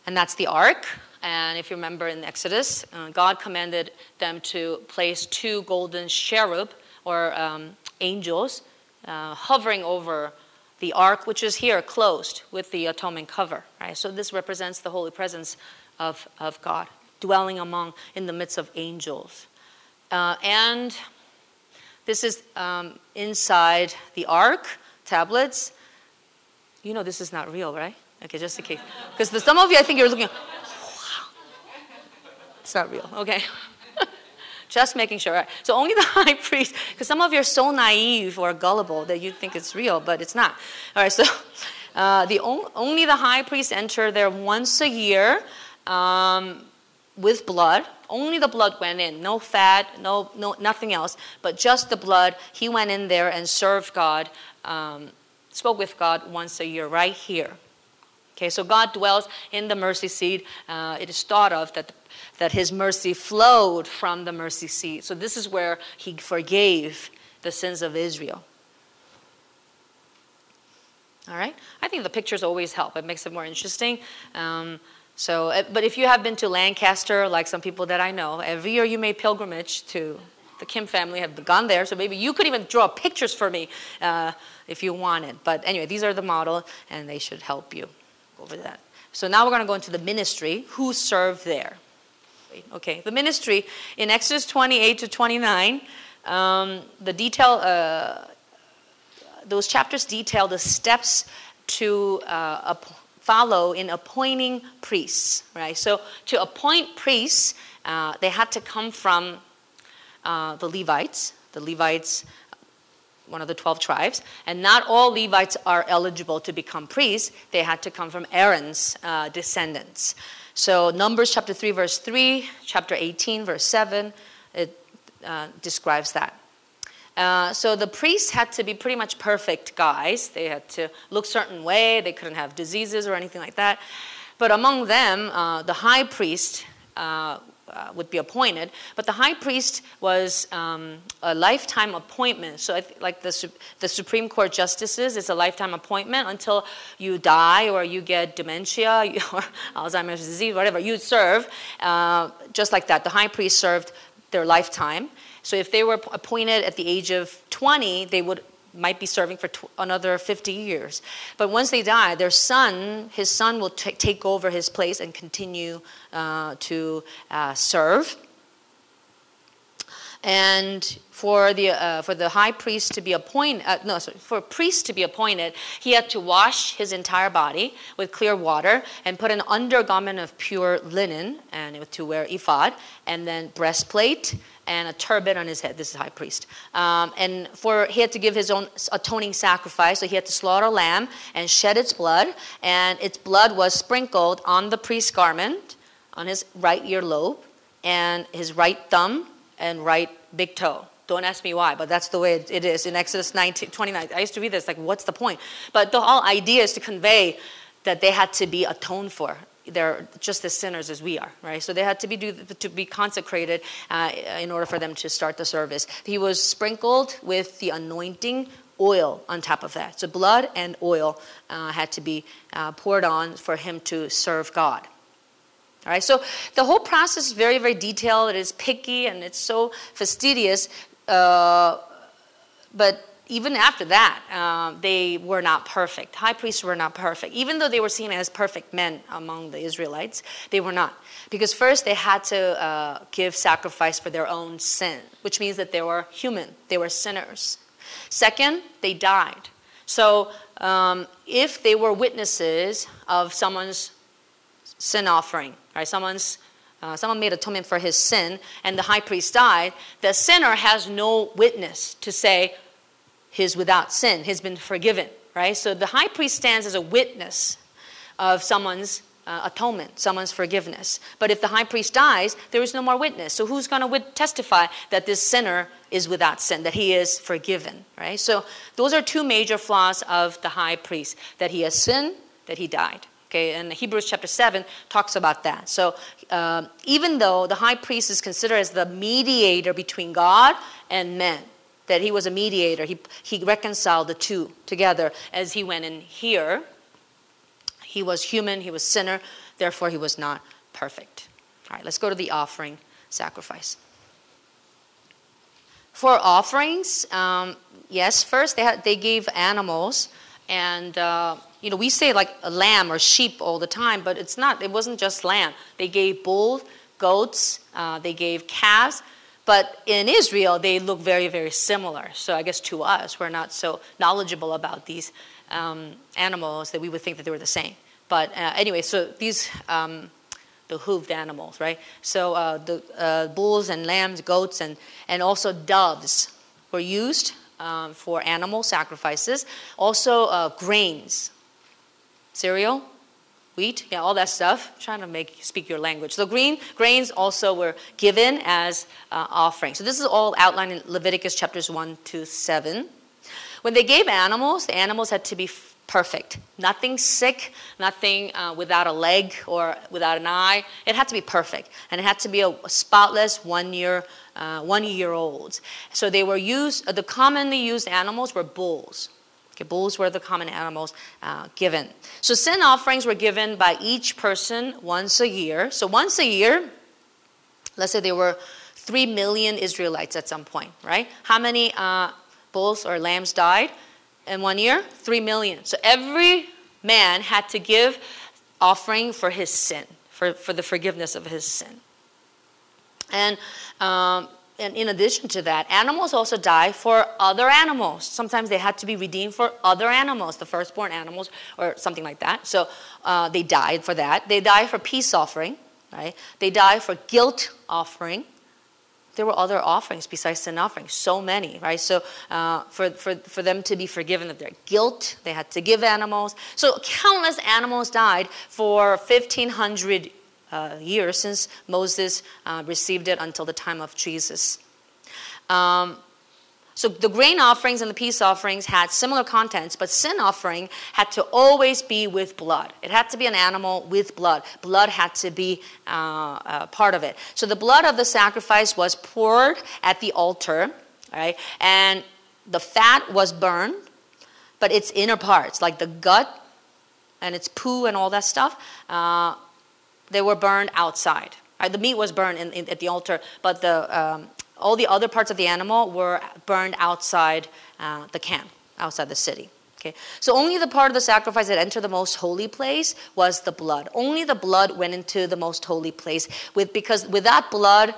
And that's the ark. And if you remember in Exodus, uh, God commanded them to place two golden cherub or um, angels uh, hovering over the ark, which is here closed with the atonement cover. Right? So this represents the holy presence of, of God, dwelling among in the midst of angels. Uh, and this is um, inside the ark tablets. You know this is not real, right? Okay, just in case. Because some of you, I think you're looking, wow. It's not real, okay? Just making sure. Right? So only [laughs] the high priest, because some of you are so naive or gullible that you think it's real, but it's not. All right, so [laughs] uh, the on, only the high priest enter there once a year um, with blood. Only the blood went in, no fat, no, no, nothing else, but just the blood. He went in there and served God, um, spoke with God once a year, right here. Okay, so God dwells in the mercy seat. Uh, it is thought of that that his mercy flowed from the mercy seat. So this is where he forgave the sins of Israel. All right? I think the pictures always help. It makes it more interesting. Um, so, uh, but if you have been to Lancaster, like some people that I know, every year you made pilgrimage to the Kim family have gone there. So maybe you could even draw pictures for me uh, if you wanted. But anyway, these are the model, and they should help you over that. So now we're going to go into the ministry. Who served there? Okay, the ministry in Exodus 28 to 29, um, the detail, uh, those chapters detail the steps to uh, follow in appointing priests, right? So to appoint priests, uh, they had to come from uh, the Levites. The Levites, one of the 12 tribes, and not all Levites are eligible to become priests. They had to come from Aaron's uh, descendants. So, Numbers chapter 3, verse 3, chapter 18, verse 7, it uh, describes that. Uh, so the priests had to be pretty much perfect guys. They had to look certain way. They couldn't have diseases or anything like that. But among them, uh, the high priest uh, uh, would be appointed. But the high priest was um, a lifetime appointment. So, like the, the Supreme Court justices, it's a lifetime appointment until you die or you get dementia [laughs] or Alzheimer's disease, whatever. You serve uh, just like that. The high priest served their lifetime. So, if they were appointed at the age of 20, they would might be serving for tw- another 50 years. But once they die, their son, his son will t- take over his place and continue uh, to uh, serve. And for the, uh, for the high priest to be appointed, uh, no, sorry, for a priest to be appointed, he had to wash his entire body with clear water and put an undergarment of pure linen and to wear ephod and then breastplate and a turban on his head. This is high priest. Um, and for he had to give his own atoning sacrifice, so he had to slaughter a lamb and shed its blood, and its blood was sprinkled on the priest's garment, on his right earlobe, and his right thumb and right big toe. Don't ask me why, but that's the way it is in Exodus 19, 29. I used to read this, like, what's the point? But the whole idea is to convey that they had to be atoned for they're just as sinners as we are, right? So they had to be do, to be consecrated uh, in order for them to start the service. He was sprinkled with the anointing oil on top of that. So blood and oil uh, had to be uh, poured on for him to serve God. All right, so the whole process is very, very detailed. It is picky and it's so fastidious. Uh, but even after that, uh, they were not perfect. High priests were not perfect. Even though they were seen as perfect men among the Israelites, they were not. Because first, they had to uh, give sacrifice for their own sin, which means that they were human, they were sinners. Second, they died. So, um, if they were witnesses of someone's sin offering, right, someone's uh, someone made atonement for his sin, and the high priest died, the sinner has no witness to say, he's without sin, he's been forgiven, right? So the high priest stands as a witness of someone's uh, atonement, someone's forgiveness. But if the high priest dies, there is no more witness. So who's going to testify that this sinner is without sin, that he is forgiven, right? So those are two major flaws of the high priest that he has sinned, that he died. Okay, and Hebrews chapter 7 talks about that. So, uh, even though the high priest is considered as the mediator between God and men, that he was a mediator. He, he reconciled the two together as he went in here. He was human, he was sinner, therefore he was not perfect. All right, let's go to the offering sacrifice. For offerings, um, yes, first they, had, they gave animals, and uh, you know we say like a lamb or sheep all the time, but it's not. It wasn't just lamb. They gave bulls, goats, uh, they gave calves. But in Israel, they look very, very similar. So I guess to us, we're not so knowledgeable about these um, animals that we would think that they were the same. But uh, anyway, so these, um, the hooved animals, right? So uh, the uh, bulls and lambs, goats, and, and also doves were used um, for animal sacrifices. Also, uh, grains, cereal, wheat, yeah, all that stuff. I'm trying to make speak your language. The green grains also were given as uh, offering. So this is all outlined in Leviticus chapters one to seven. When they gave animals, the animals had to be perfect. Nothing sick, nothing uh, without a leg or without an eye. It had to be perfect, and it had to be a, a spotless one year. Uh, one year olds. So they were used, the commonly used animals were bulls. Okay, bulls were the common animals uh, given. So sin offerings were given by each person once a year. So once a year, let's say there were three million Israelites at some point, right? How many uh, bulls or lambs died in one year? Three million. So every man had to give offering for his sin, for, for the forgiveness of his sin. And um, and in addition to that, animals also die for other animals. Sometimes they had to be redeemed for other animals, the firstborn animals, or something like that. So uh, they died for that. They died for peace offering, right? They die for guilt offering. There were other offerings besides sin offering, so many, right? So uh, for, for, for them to be forgiven of their guilt, they had to give animals. So countless animals died for 1,500 uh, years since Moses uh, received it until the time of Jesus. Um, So the grain offerings and the peace offerings had similar contents, but sin offering had to always be with blood. It had to be an animal with blood. Blood had to be uh, uh, part of it. So the blood of the sacrifice was poured at the altar, right? And the fat was burned, but its inner parts, like the gut and its poo and all that stuff, uh, they were burned outside. Right? The meat was burned in, in, at the altar, but the, um, all the other parts of the animal were burned outside uh, the camp, outside the city. Okay? So only the part of the sacrifice that entered the most holy place was the blood. Only the blood went into the most holy place with, because without blood,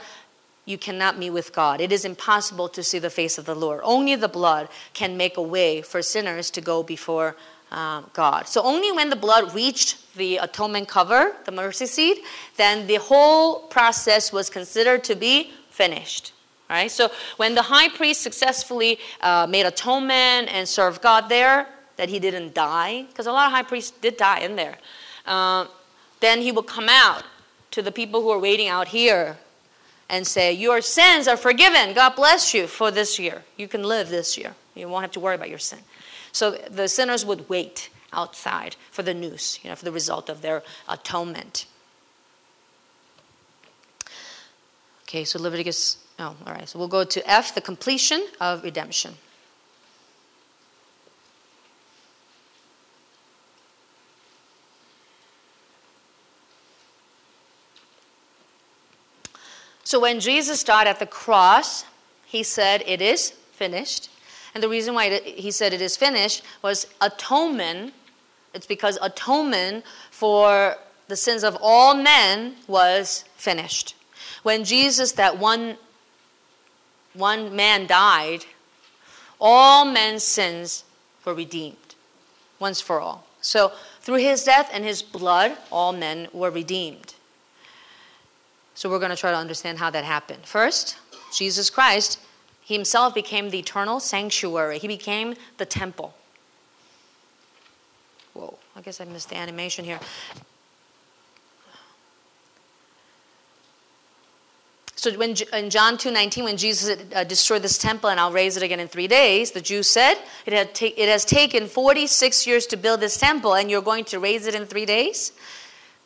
you cannot meet with God. It is impossible to see the face of the Lord. Only the blood can make a way for sinners to go before um, God. So only when the blood reached the atonement cover, the mercy seat, then the whole process was considered to be finished. Right? So when the high priest successfully uh, made atonement and served God there, that he didn't die, because a lot of high priests did die in there, uh, then he would come out to the people who are waiting out here and say, Your sins are forgiven. God bless you for this year. You can live this year. You won't have to worry about your sin. So the sinners would wait outside for the news, you know, for the result of their atonement. Okay, so Leviticus, oh, all right. So we'll go to F, the completion of redemption. So when Jesus died at the cross, he said, It is finished. And the reason why he said it is finished was atonement. It's because atonement for the sins of all men was finished. When Jesus, that one, one man died, all men's sins were redeemed once for all. So through his death and his blood, all men were redeemed. So we're going to try to understand how that happened. First, Jesus Christ himself became the eternal sanctuary. He became the temple. Whoa, I guess I missed the animation here. So when in John 2:19 when Jesus uh, destroyed this temple and I'll raise it again in 3 days, the Jews said, it, had ta- it has taken 46 years to build this temple and you're going to raise it in 3 days?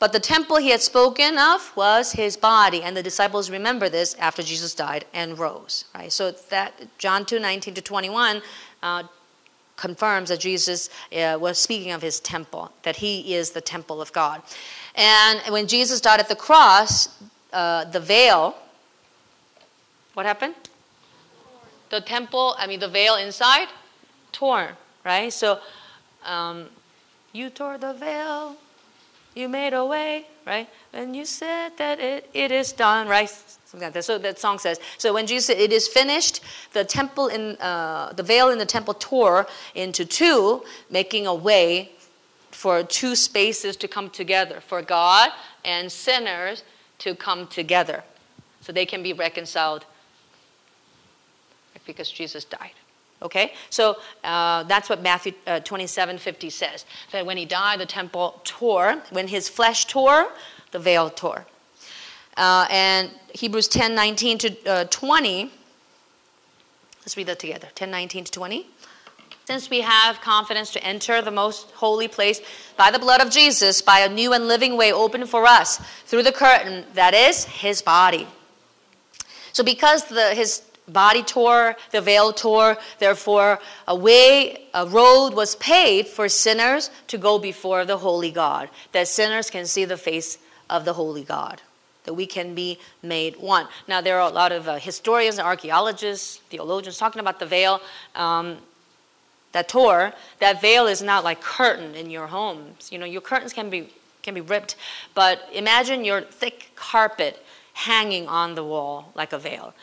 But the temple he had spoken of was his body, and the disciples remember this after Jesus died and rose. Right. So that John two nineteen to twenty one. Uh, confirms that Jesus uh, was speaking of his temple, that he is the temple of God. And when Jesus died at the cross, uh, the veil, what happened? The temple, I mean, the veil inside, torn, right? So, um, you tore the veil you made a way, right? When you said that it, it is done, right? Something like that. So that song says, so when Jesus said it is finished, the temple in, uh, the veil in the temple tore into two, making a way for two spaces to come together, for God and sinners to come together. So they can be reconciled because Jesus died. Okay? So uh, that's what Matthew uh, 27 50 says. That when he died, the temple tore. When his flesh tore, the veil tore. Uh, and Hebrews 10 19 to uh, 20. Let's read that together 10 19 to 20. Since we have confidence to enter the most holy place by the blood of Jesus, by a new and living way open for us through the curtain that is his body. So, because the, his body tore, the veil tore. Therefore, a way, a road was paved for sinners to go before the holy God, that sinners can see the face of the holy God, that we can be made one. Now, there are a lot of uh, historians, archaeologists, theologians talking about the veil. Um, that tore, that veil is not like curtain in your homes. You know, your curtains can be can be ripped, but imagine your thick carpet hanging on the wall like a veil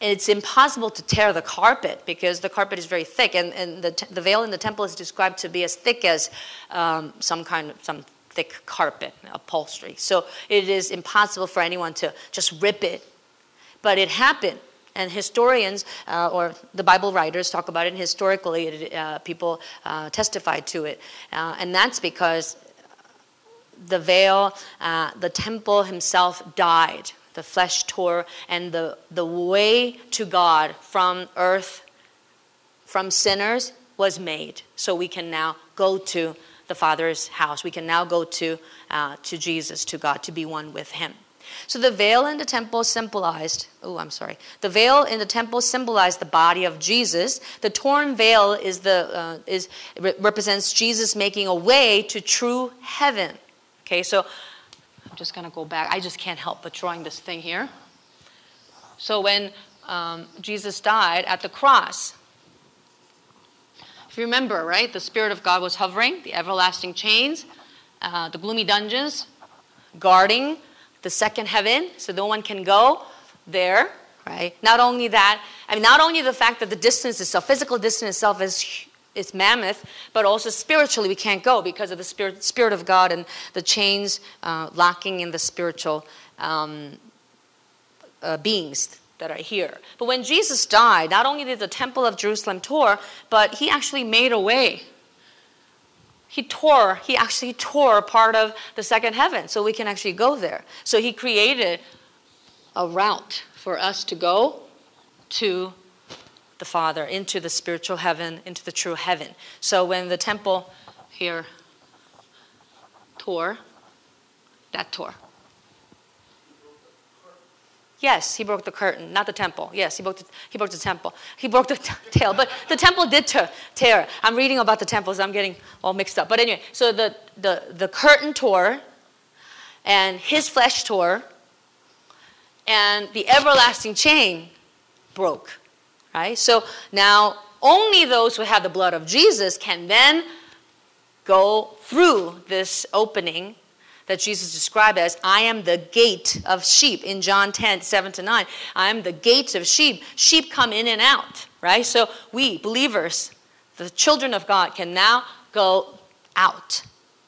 it's impossible to tear the carpet because the carpet is very thick, and, and the, the veil in the temple is described to be as thick as um, some kind of some thick carpet upholstery. So it is impossible for anyone to just rip it, but it happened. And historians uh, or the Bible writers talk about it, and historically, it, uh, people uh, testified to it. Uh, and that's because the veil, uh, the temple himself died the flesh tore, and the, the way to God from earth from sinners was made. So we can now go to the Father's house. We can now go to, uh, to Jesus, to God, to be one with Him. So the veil in the temple symbolized, oh, I'm sorry. The veil in the temple symbolized the body of Jesus. The torn veil is the, uh, is, represents Jesus making a way to true heaven. Okay, so I'm just going to go back. I just can't help but drawing this thing here. So when um, Jesus died at the cross, if you remember, right, the Spirit of God was hovering, the everlasting chains, uh, the gloomy dungeons, guarding the second heaven, so no one can go there, right? Not only that, I mean, not only the fact that the distance itself, physical distance itself is is mammoth, but also spiritually we can't go because of the spirit, spirit of God and the chains uh, locking in the spiritual um, uh, beings that are here. But when Jesus died, not only did the temple of Jerusalem tore, but he actually made a way. He tore, he actually tore part of the second heaven so we can actually go there. So he created a route for us to go to the Father, into the spiritual heaven, into the true heaven. So when the temple here tore, that tore. Yes, he broke the curtain, not the temple. Yes, he broke the, he broke the temple. He broke the t- [laughs] tail, but the temple did tear, tear. I'm reading about the temples. I'm getting all mixed up. But anyway, so the, the, the curtain tore, and his flesh tore, and the everlasting chain broke. Right? So now only those who have the blood of Jesus can then go through this opening that Jesus described as I am the gate of sheep in John 10, 7 to 9. I am the gate of sheep. Sheep come in and out, right? So we, believers, the children of God, can now go out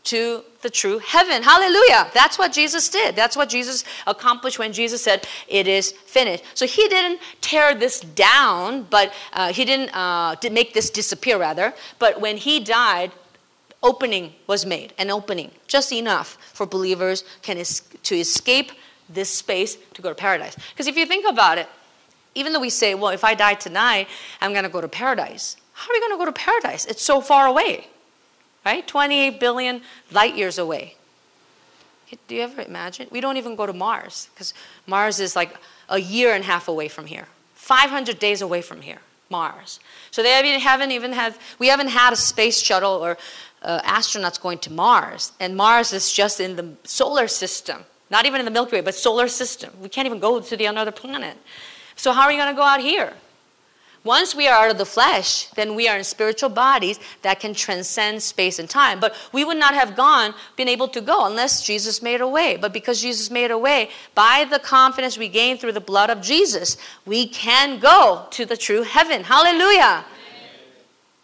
to the true heaven. Hallelujah. That's what Jesus did. That's what Jesus accomplished when Jesus said, It is finished. So he didn't tear this down, but uh, he didn't uh, make this disappear, rather. But when he died, opening was made, an opening, just enough for believers can es- to escape this space to go to paradise. Because if you think about it, even though we say, well, if I die tonight, I'm going to go to paradise. How are we going to go to paradise? It's so far away, right? 28 billion light years away. Do you ever imagine? We don't even go to Mars because Mars is like a year and a half away from here, 500 days away from here, Mars. So they haven't even had, we haven't had a space shuttle or uh, astronauts going to Mars, and Mars is just in the solar system, not even in the Milky Way, but solar system. We can't even go to the another planet. So how are you going to go out here? Once we are out of the flesh, then we are in spiritual bodies that can transcend space and time. But we would not have gone, been able to go unless Jesus made a way. But because Jesus made a way, by the confidence we gain through the blood of Jesus, we can go to the true heaven. Hallelujah.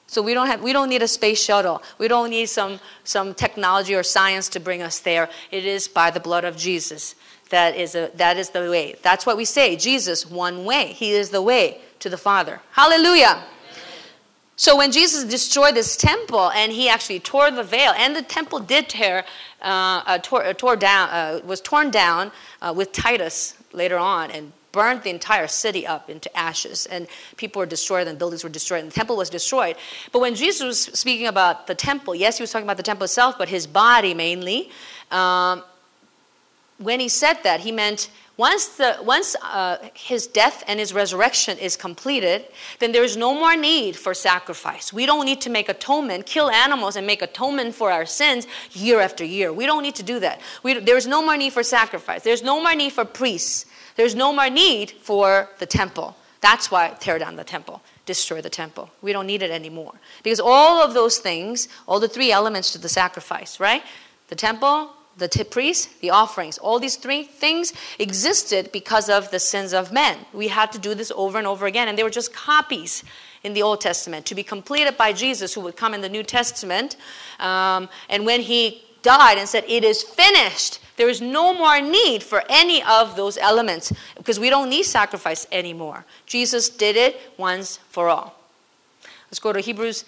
So we don't have we don't need a space shuttle. We don't need some some technology or science to bring us there. It is by the blood of Jesus. That is a that is the way. That's what we say. Jesus one way. He is the way to the Father. Hallelujah. So when Jesus destroyed this temple and he actually tore the veil, and the temple did tear, uh, uh, tore, uh, tore, down, uh, was torn down uh, with Titus later on, and burned the entire city up into ashes, and people were destroyed, and buildings were destroyed, and the temple was destroyed. But when Jesus was speaking about the temple, yes, he was talking about the temple itself, but his body mainly. Um, when he said that, he meant once, the, once uh, his death and his resurrection is completed, then there is no more need for sacrifice. We don't need to make atonement, kill animals and make atonement for our sins year after year. We don't need to do that. We, there's no more need for sacrifice. There's no more need for priests. There's no more need for the temple. That's why tear down the temple, destroy the temple. We don't need it anymore. Because all of those things, all the three elements to the sacrifice, right? The temple, the t- priest, the offerings, all these three things existed because of the sins of men. We had to do this over and over again, and they were just copies in the Old Testament to be completed by Jesus, who would come in the New Testament. Um, and when he died and said, It is finished, there is no more need for any of those elements because we don't need sacrifice anymore. Jesus did it once for all. Let's go to Hebrews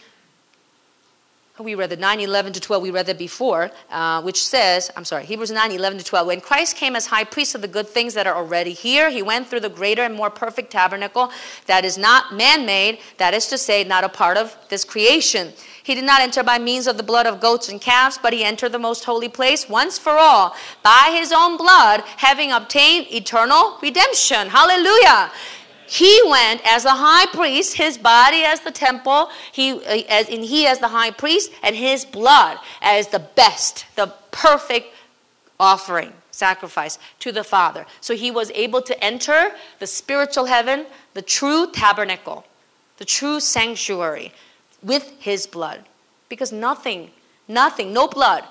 we read the 9 11 to 12 we read that before uh, which says i'm sorry hebrews 9 11 to 12 when christ came as high priest of the good things that are already here he went through the greater and more perfect tabernacle that is not man-made that is to say not a part of this creation. He did not enter by means of the blood of goats and calves but he entered the most holy place once for all by his own blood having obtained eternal redemption. Hallelujah he went as the high priest, his body as the temple, he, uh, as, and he as the high priest, and his blood as the best, the perfect offering, sacrifice to the Father. So he was able to enter the spiritual heaven, the true tabernacle, the true sanctuary with his blood. Because nothing, nothing, no blood,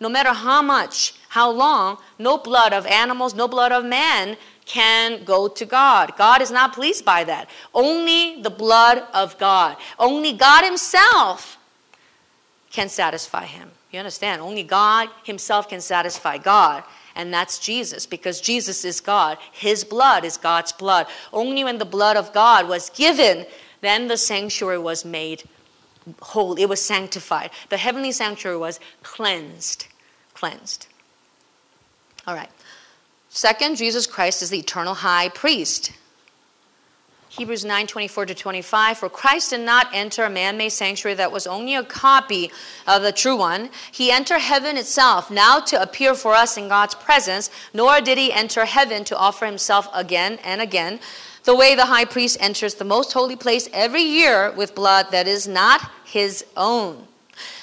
no matter how much, how long, no blood of animals, no blood of man can go to God. God is not pleased by that. Only the blood of God, only God Himself can satisfy Him. You understand? Only God Himself can satisfy God. And that's Jesus, because Jesus is God. His blood is God's blood. Only when the blood of God was given, then the sanctuary was made whole. It was sanctified. The heavenly sanctuary was cleansed. Cleansed. All right. Second, Jesus Christ is the eternal high priest. Hebrews 9 24 to 25. For Christ did not enter a man made sanctuary that was only a copy of the true one. He entered heaven itself, now to appear for us in God's presence, nor did he enter heaven to offer himself again and again. The way the high priest enters the most holy place every year with blood that is not his own.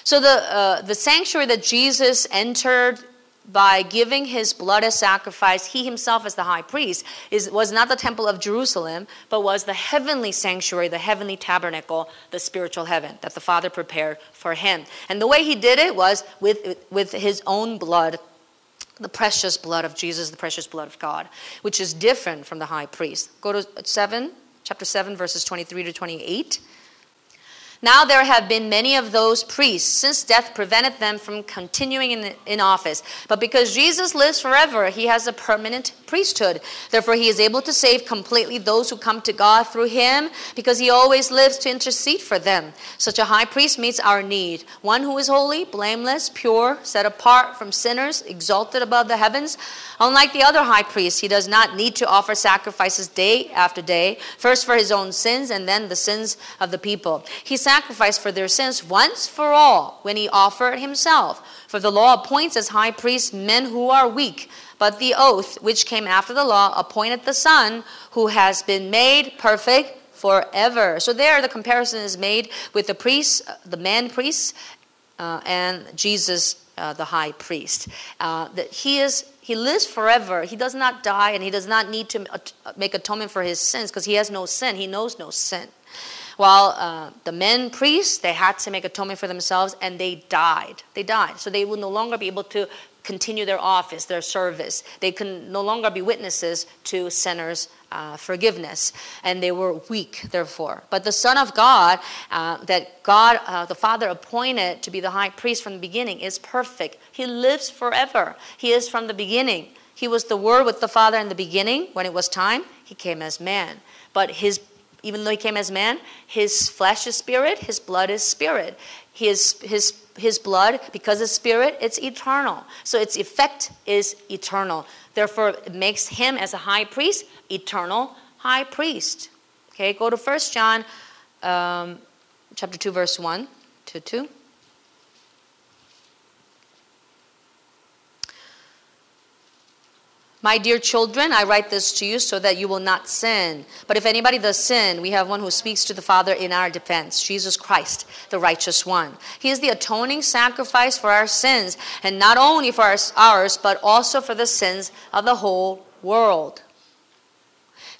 So the, uh, the sanctuary that Jesus entered by giving his blood as sacrifice, he himself as the high priest, is, was not the temple of Jerusalem, but was the heavenly sanctuary, the heavenly tabernacle, the spiritual heaven that the Father prepared for him. And the way he did it was with, with his own blood, the precious blood of Jesus, the precious blood of God, which is different from the high priest. Go to 7, chapter 7, verses 23 to 28. Now there have been many of those priests since death prevented them from continuing in, in office. But because Jesus lives forever, he has a permanent priesthood. Therefore, he is able to save completely those who come to God through him because he always lives to intercede for them. Such a high priest meets our need. One who is holy, blameless, pure, set apart from sinners, exalted above the heavens. Unlike the other high priests, he does not need to offer sacrifices day after day, first for his own sins and then the sins of the people. He sacrificed for their sins once for all when he offered himself. For the law appoints as high priests men who are weak, but the oath which came after the law appointed the Son who has been made perfect forever. So there the comparison is made with the priests, the man priests, uh, and Jesus, uh, the high priest. Uh, that he is he lives forever. He does not die, and he does not need to make atonement for his sins because he has no sin. He knows no sin. While uh, the men priests, they had to make atonement for themselves and they died. They died. So they would no longer be able to continue their office, their service. They can no longer be witnesses to sinners' uh, forgiveness. And they were weak, therefore. But the Son of God, uh, that God, uh, the Father, appointed to be the high priest from the beginning, is perfect. He lives forever. He is from the beginning. He was the Word with the Father in the beginning. When it was time, He came as man. But His even though he came as man, his flesh is spirit, his blood is spirit. His, his, his blood, because it's spirit, it's eternal. So its effect is eternal. Therefore, it makes him as a high priest, eternal high priest. Okay, go to 1 John um, chapter 2, verse 1 to 2. My dear children, I write this to you so that you will not sin. But if anybody does sin, we have one who speaks to the Father in our defense Jesus Christ, the righteous one. He is the atoning sacrifice for our sins, and not only for ours, but also for the sins of the whole world.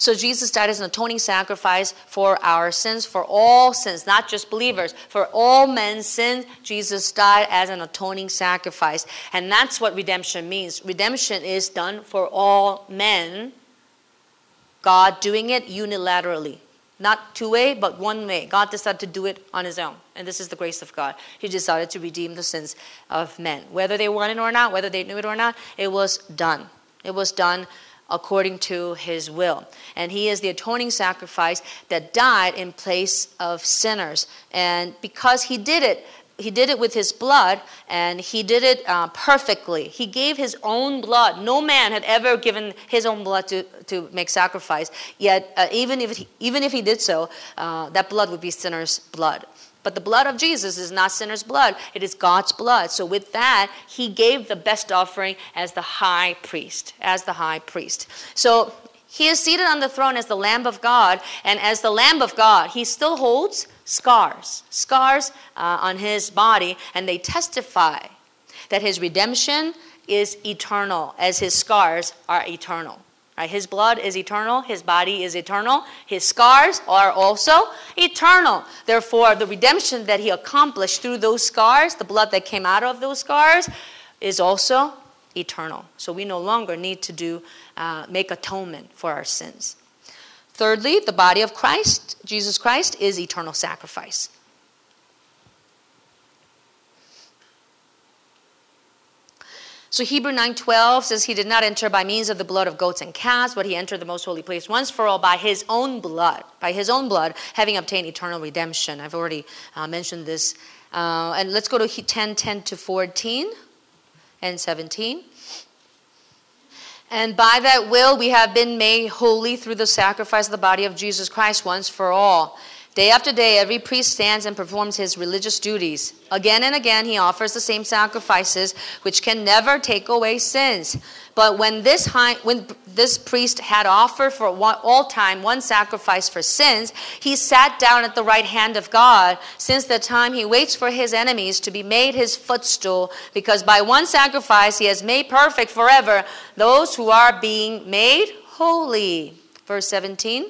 So Jesus died as an atoning sacrifice for our sins, for all sins, not just believers. For all men's sins, Jesus died as an atoning sacrifice. And that's what redemption means. Redemption is done for all men. God doing it unilaterally. Not two way, but one way. God decided to do it on his own. And this is the grace of God. He decided to redeem the sins of men. Whether they wanted or not, whether they knew it or not, it was done. It was done according to his will. And he is the atoning sacrifice that died in place of sinners. And because he did it, he did it with his blood, and he did it uh, perfectly. He gave his own blood. No man had ever given his own blood to, to make sacrifice. Yet, uh, even, if he, even if he did so, uh, that blood would be sinner's blood. But the blood of Jesus is not sinner's blood, it is God's blood. So, with that, he gave the best offering as the high priest. As the high priest. So, he is seated on the throne as the Lamb of God, and as the Lamb of God, he still holds scars, scars uh, on his body, and they testify that his redemption is eternal, as his scars are eternal. Right? His blood is eternal, his body is eternal, his scars are also eternal. Therefore, the redemption that he accomplished through those scars, the blood that came out of those scars, is also eternal. So we no longer need to do uh, make atonement for our sins. Thirdly, the body of Christ, Jesus Christ, is eternal sacrifice. So Hebrew 9:12 says he did not enter by means of the blood of goats and calves, but he entered the most holy place once for all by his own blood, by his own blood, having obtained eternal redemption. I've already uh, mentioned this. Uh, and let's go to 10, 10 to 14 and 17. And by that will we have been made holy through the sacrifice of the body of Jesus Christ once for all. Day after day, every priest stands and performs his religious duties. Again and again, he offers the same sacrifices, which can never take away sins. But when this, high, when this priest had offered for all time one sacrifice for sins, he sat down at the right hand of God, since the time he waits for his enemies to be made his footstool, because by one sacrifice he has made perfect forever those who are being made holy. Verse 17.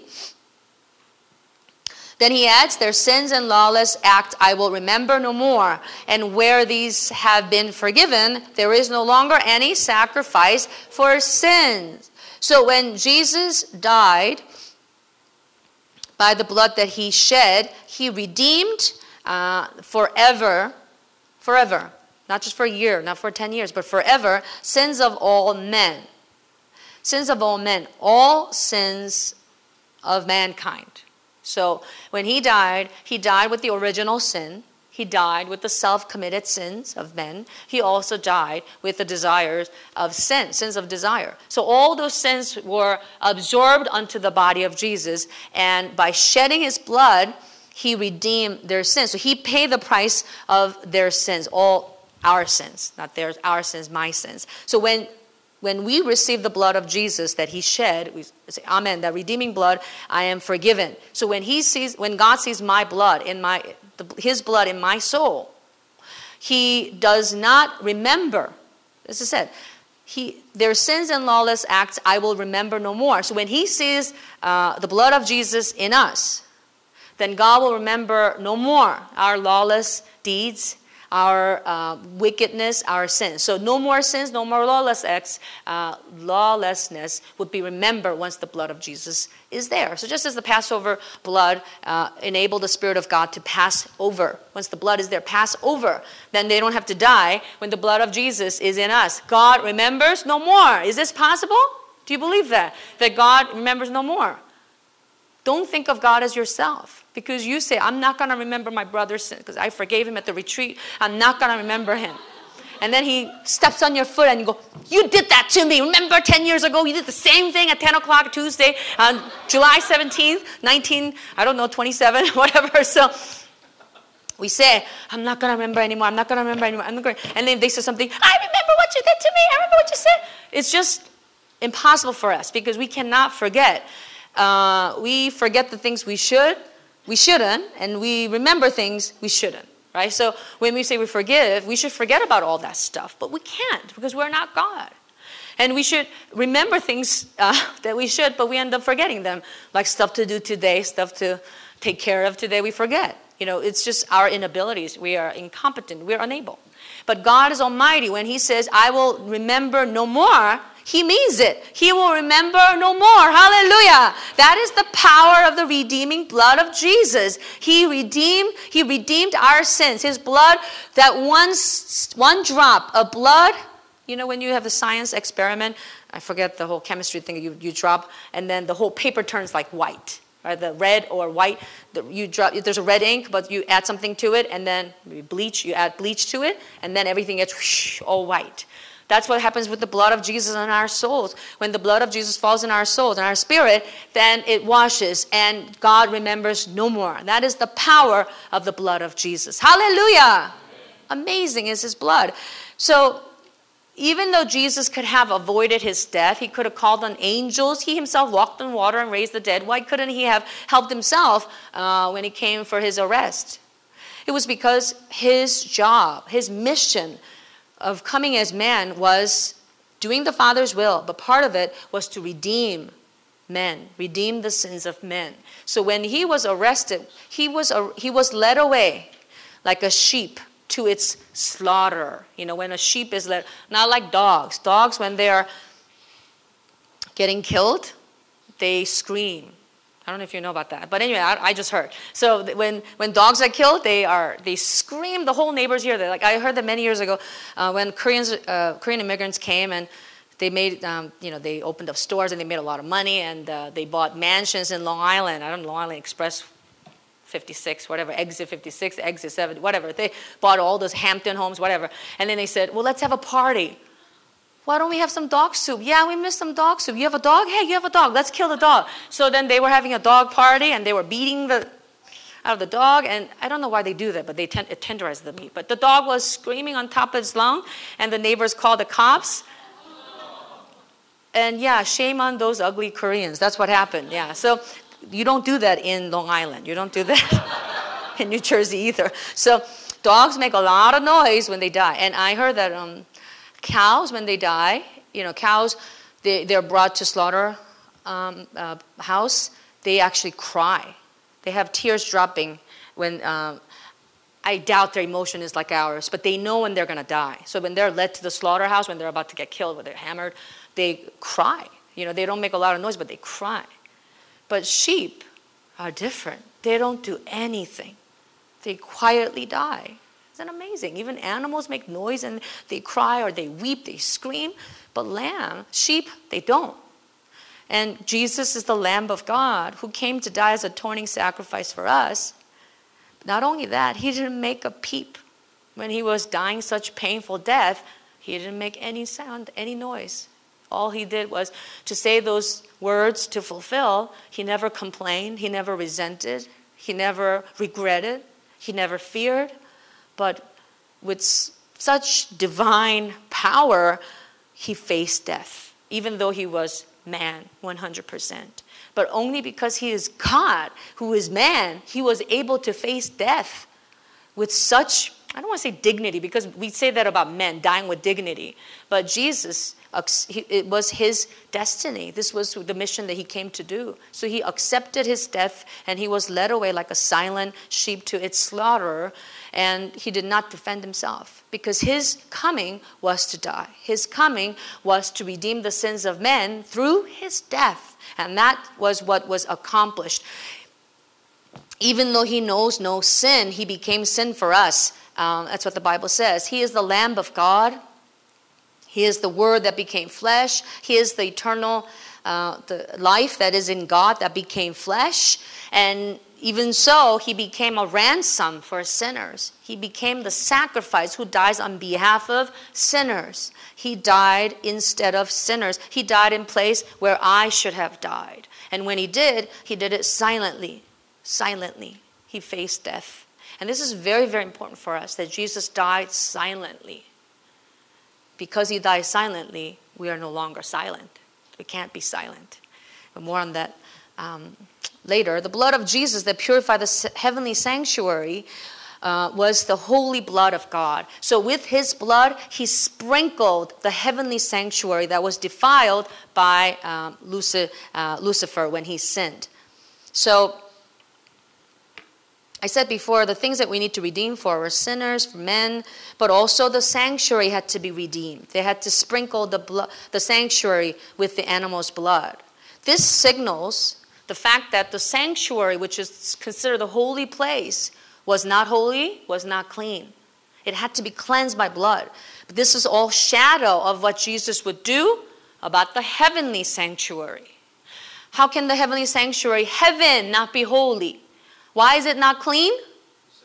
Then he adds, Their sins and lawless act I will remember no more. And where these have been forgiven, there is no longer any sacrifice for sins. So when Jesus died, by the blood that he shed, he redeemed uh, forever, forever, not just for a year, not for 10 years, but forever, sins of all men. Sins of all men, all sins of mankind. So when he died, he died with the original sin. He died with the self committed sins of men. He also died with the desires of sin, sins of desire. So all those sins were absorbed unto the body of Jesus. And by shedding his blood, he redeemed their sins. So he paid the price of their sins, all our sins, not theirs, our sins, my sins. So when when we receive the blood of Jesus that he shed, we say, Amen, that redeeming blood, I am forgiven. So when he sees, when God sees my blood in my, the, his blood in my soul, he does not remember. This is said, he, their sins and lawless acts I will remember no more. So when he sees uh, the blood of Jesus in us, then God will remember no more our lawless deeds our uh, wickedness, our sins. So no more sins, no more lawless acts. Uh, lawlessness would be remembered once the blood of Jesus is there. So just as the Passover blood uh, enabled the Spirit of God to pass over, once the blood is there, pass over, then they don't have to die when the blood of Jesus is in us. God remembers no more. Is this possible? Do you believe that? That God remembers no more? Don't think of God as yourself because you say, I'm not going to remember my brother's sin because I forgave him at the retreat. I'm not going to remember him. And then he steps on your foot and you go, You did that to me. Remember 10 years ago, you did the same thing at 10 o'clock Tuesday on July 17th, 19, I don't know, 27, [laughs] whatever. So we say, I'm not going to remember anymore. I'm not going to remember anymore. I'm not gonna. And then they say something, I remember what you did to me. I remember what you said. It's just impossible for us because we cannot forget. Uh, we forget the things we should we shouldn't, and we remember things we shouldn't, right? So when we say we forgive, we should forget about all that stuff, but we can't because we're not God. And we should remember things uh, [laughs] that we should, but we end up forgetting them, like stuff to do today, stuff to take care of today, we forget. You know, it's just our inabilities. We are incompetent, we're unable. But God is Almighty. When He says, I will remember no more, he means it. He will remember no more. Hallelujah. That is the power of the redeeming blood of Jesus. He redeemed, he redeemed our sins. His blood, that one, one drop of blood, you know, when you have a science experiment, I forget the whole chemistry thing you, you drop, and then the whole paper turns like white. right? The red or white, the, you drop, there's a red ink, but you add something to it, and then you bleach, you add bleach to it, and then everything gets whoosh, all white. That's what happens with the blood of Jesus in our souls. When the blood of Jesus falls in our souls, in our spirit, then it washes and God remembers no more. That is the power of the blood of Jesus. Hallelujah! Amazing is his blood. So, even though Jesus could have avoided his death, he could have called on angels. He himself walked on water and raised the dead. Why couldn't he have helped himself uh, when he came for his arrest? It was because his job, his mission, of coming as man was doing the Father's will, but part of it was to redeem men, redeem the sins of men. So when he was arrested, he was, he was led away like a sheep to its slaughter. You know, when a sheep is led, not like dogs. Dogs, when they are getting killed, they scream. I don't know if you know about that, but anyway, I, I, just heard. So when, when dogs are killed, they are they scream. The whole neighbors hear. They like I heard that many years ago uh, when Koreans uh, Korean immigrants came and they made um, you know they opened up stores and they made a lot of money and uh, they bought mansions in Long Island. I don't know Long Island Express 56, whatever, exit 56, exit 7, whatever. They bought all those Hampton homes, whatever. And then they said, well, let's have a party. Why don't we have some dog soup? Yeah, we miss some dog soup. You have a dog? Hey, you have a dog. Let's kill the dog. So then they were having a dog party and they were beating the out of the dog. And I don't know why they do that, but they tend, tenderize the meat. But the dog was screaming on top of its lung, and the neighbors called the cops. And yeah, shame on those ugly Koreans. That's what happened. Yeah. So you don't do that in Long Island. You don't do that [laughs] in New Jersey either. So dogs make a lot of noise when they die. And I heard that um, Cows, when they die, you know, cows, they, they're brought to slaughter um, uh, house, they actually cry. They have tears dropping when, uh, I doubt their emotion is like ours, but they know when they're going to die. So when they're led to the slaughterhouse, when they're about to get killed, when they're hammered, they cry. You know, they don't make a lot of noise, but they cry. But sheep are different. They don't do anything. They quietly die. Isn't amazing? Even animals make noise and they cry or they weep, they scream. But lamb, sheep, they don't. And Jesus is the Lamb of God who came to die as a atoning sacrifice for us. Not only that, he didn't make a peep. When he was dying such painful death, he didn't make any sound, any noise. All he did was to say those words to fulfill. He never complained, he never resented, he never regretted, he never feared, but with such divine power, he faced death, even though he was man 100%. But only because he is God, who is man, he was able to face death with such, I don't want to say dignity, because we say that about men, dying with dignity. But Jesus it was his destiny. This was the mission that he came to do. So he accepted his death and he was led away like a silent sheep to its slaughter. And he did not defend himself because his coming was to die. His coming was to redeem the sins of men through his death. And that was what was accomplished. Even though he knows no sin, he became sin for us. Um, that's what the Bible says. He is the Lamb of God he is the Word that became flesh. He is the eternal uh, the life that is in God that became flesh. And even so, He became a ransom for sinners. He became the sacrifice who dies on behalf of sinners. He died instead of sinners. He died in place where I should have died. And when He did, He did it silently. Silently. He faced death. And this is very, very important for us that Jesus died silently because he died silently, we are no longer silent. We can't be silent. But more on that um, later. The blood of Jesus that purified the heavenly sanctuary uh, was the holy blood of God. So, with his blood, he sprinkled the heavenly sanctuary that was defiled by um, uh, Lucifer when he sinned. So, I said before, the things that we need to redeem for were sinners, for men, but also the sanctuary had to be redeemed. They had to sprinkle the, the sanctuary with the animal's blood. This signals the fact that the sanctuary, which is considered the holy place, was not holy, was not clean. It had to be cleansed by blood. But this is all shadow of what Jesus would do about the heavenly sanctuary. How can the heavenly sanctuary, heaven, not be holy? Why is it not clean?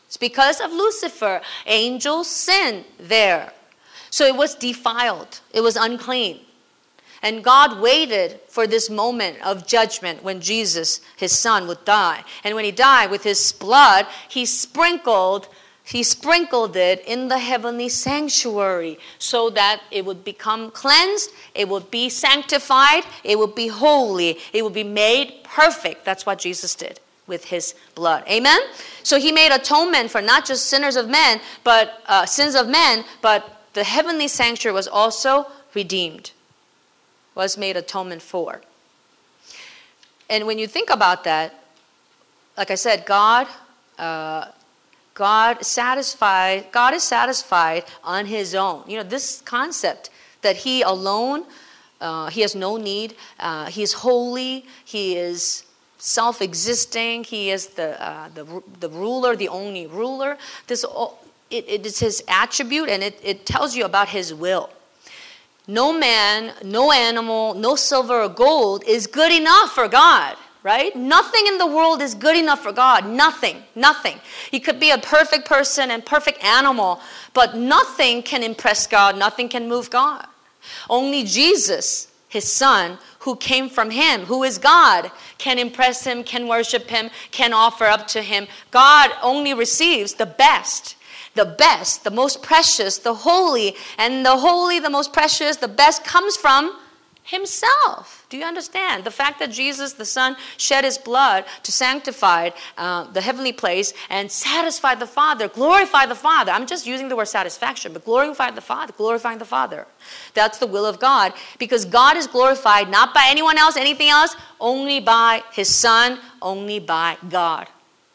It's because of Lucifer. Angels sin there. So it was defiled, it was unclean. And God waited for this moment of judgment when Jesus, his son, would die. And when he died with his blood, he sprinkled he sprinkled it in the heavenly sanctuary so that it would become cleansed, it would be sanctified, it would be holy, it would be made perfect. That's what Jesus did with his blood. Amen? So he made atonement for not just sinners of men, but uh, sins of men, but the heavenly sanctuary was also redeemed, was made atonement for. And when you think about that, like I said, God. Uh, God satisfied, God is satisfied on his own. You know, this concept that he alone, uh, he has no need, uh, he is holy, he is self existing, he is the, uh, the, the ruler, the only ruler. This, it, it is his attribute and it, it tells you about his will. No man, no animal, no silver or gold is good enough for God right? Nothing in the world is good enough for God. Nothing. Nothing. You could be a perfect person and perfect animal, but nothing can impress God. Nothing can move God. Only Jesus, his son, who came from him, who is God, can impress him, can worship him, can offer up to him. God only receives the best the best, the most precious, the holy, and the holy, the most precious, the best comes from himself. Do you understand? The fact that Jesus, the Son, shed his blood to sanctify uh, the heavenly place and satisfy the Father, glorify the Father. I'm just using the word satisfaction, but glorify the Father, glorifying the Father. That's the will of God because God is glorified not by anyone else, anything else, only by his Son, only by God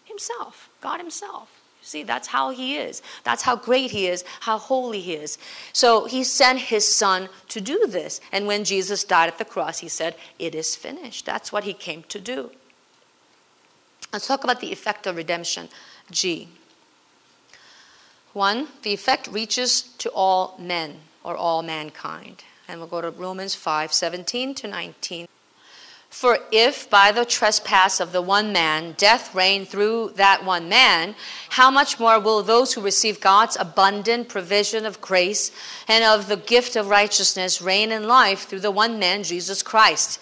Himself, God Himself. See, that's how he is. That's how great he is, how holy he is. So he sent his son to do this. And when Jesus died at the cross, he said, It is finished. That's what he came to do. Let's talk about the effect of redemption. G. One, the effect reaches to all men or all mankind. And we'll go to Romans 5 17 to 19. For if by the trespass of the one man death reigned through that one man, how much more will those who receive God's abundant provision of grace and of the gift of righteousness reign in life through the one man, Jesus Christ?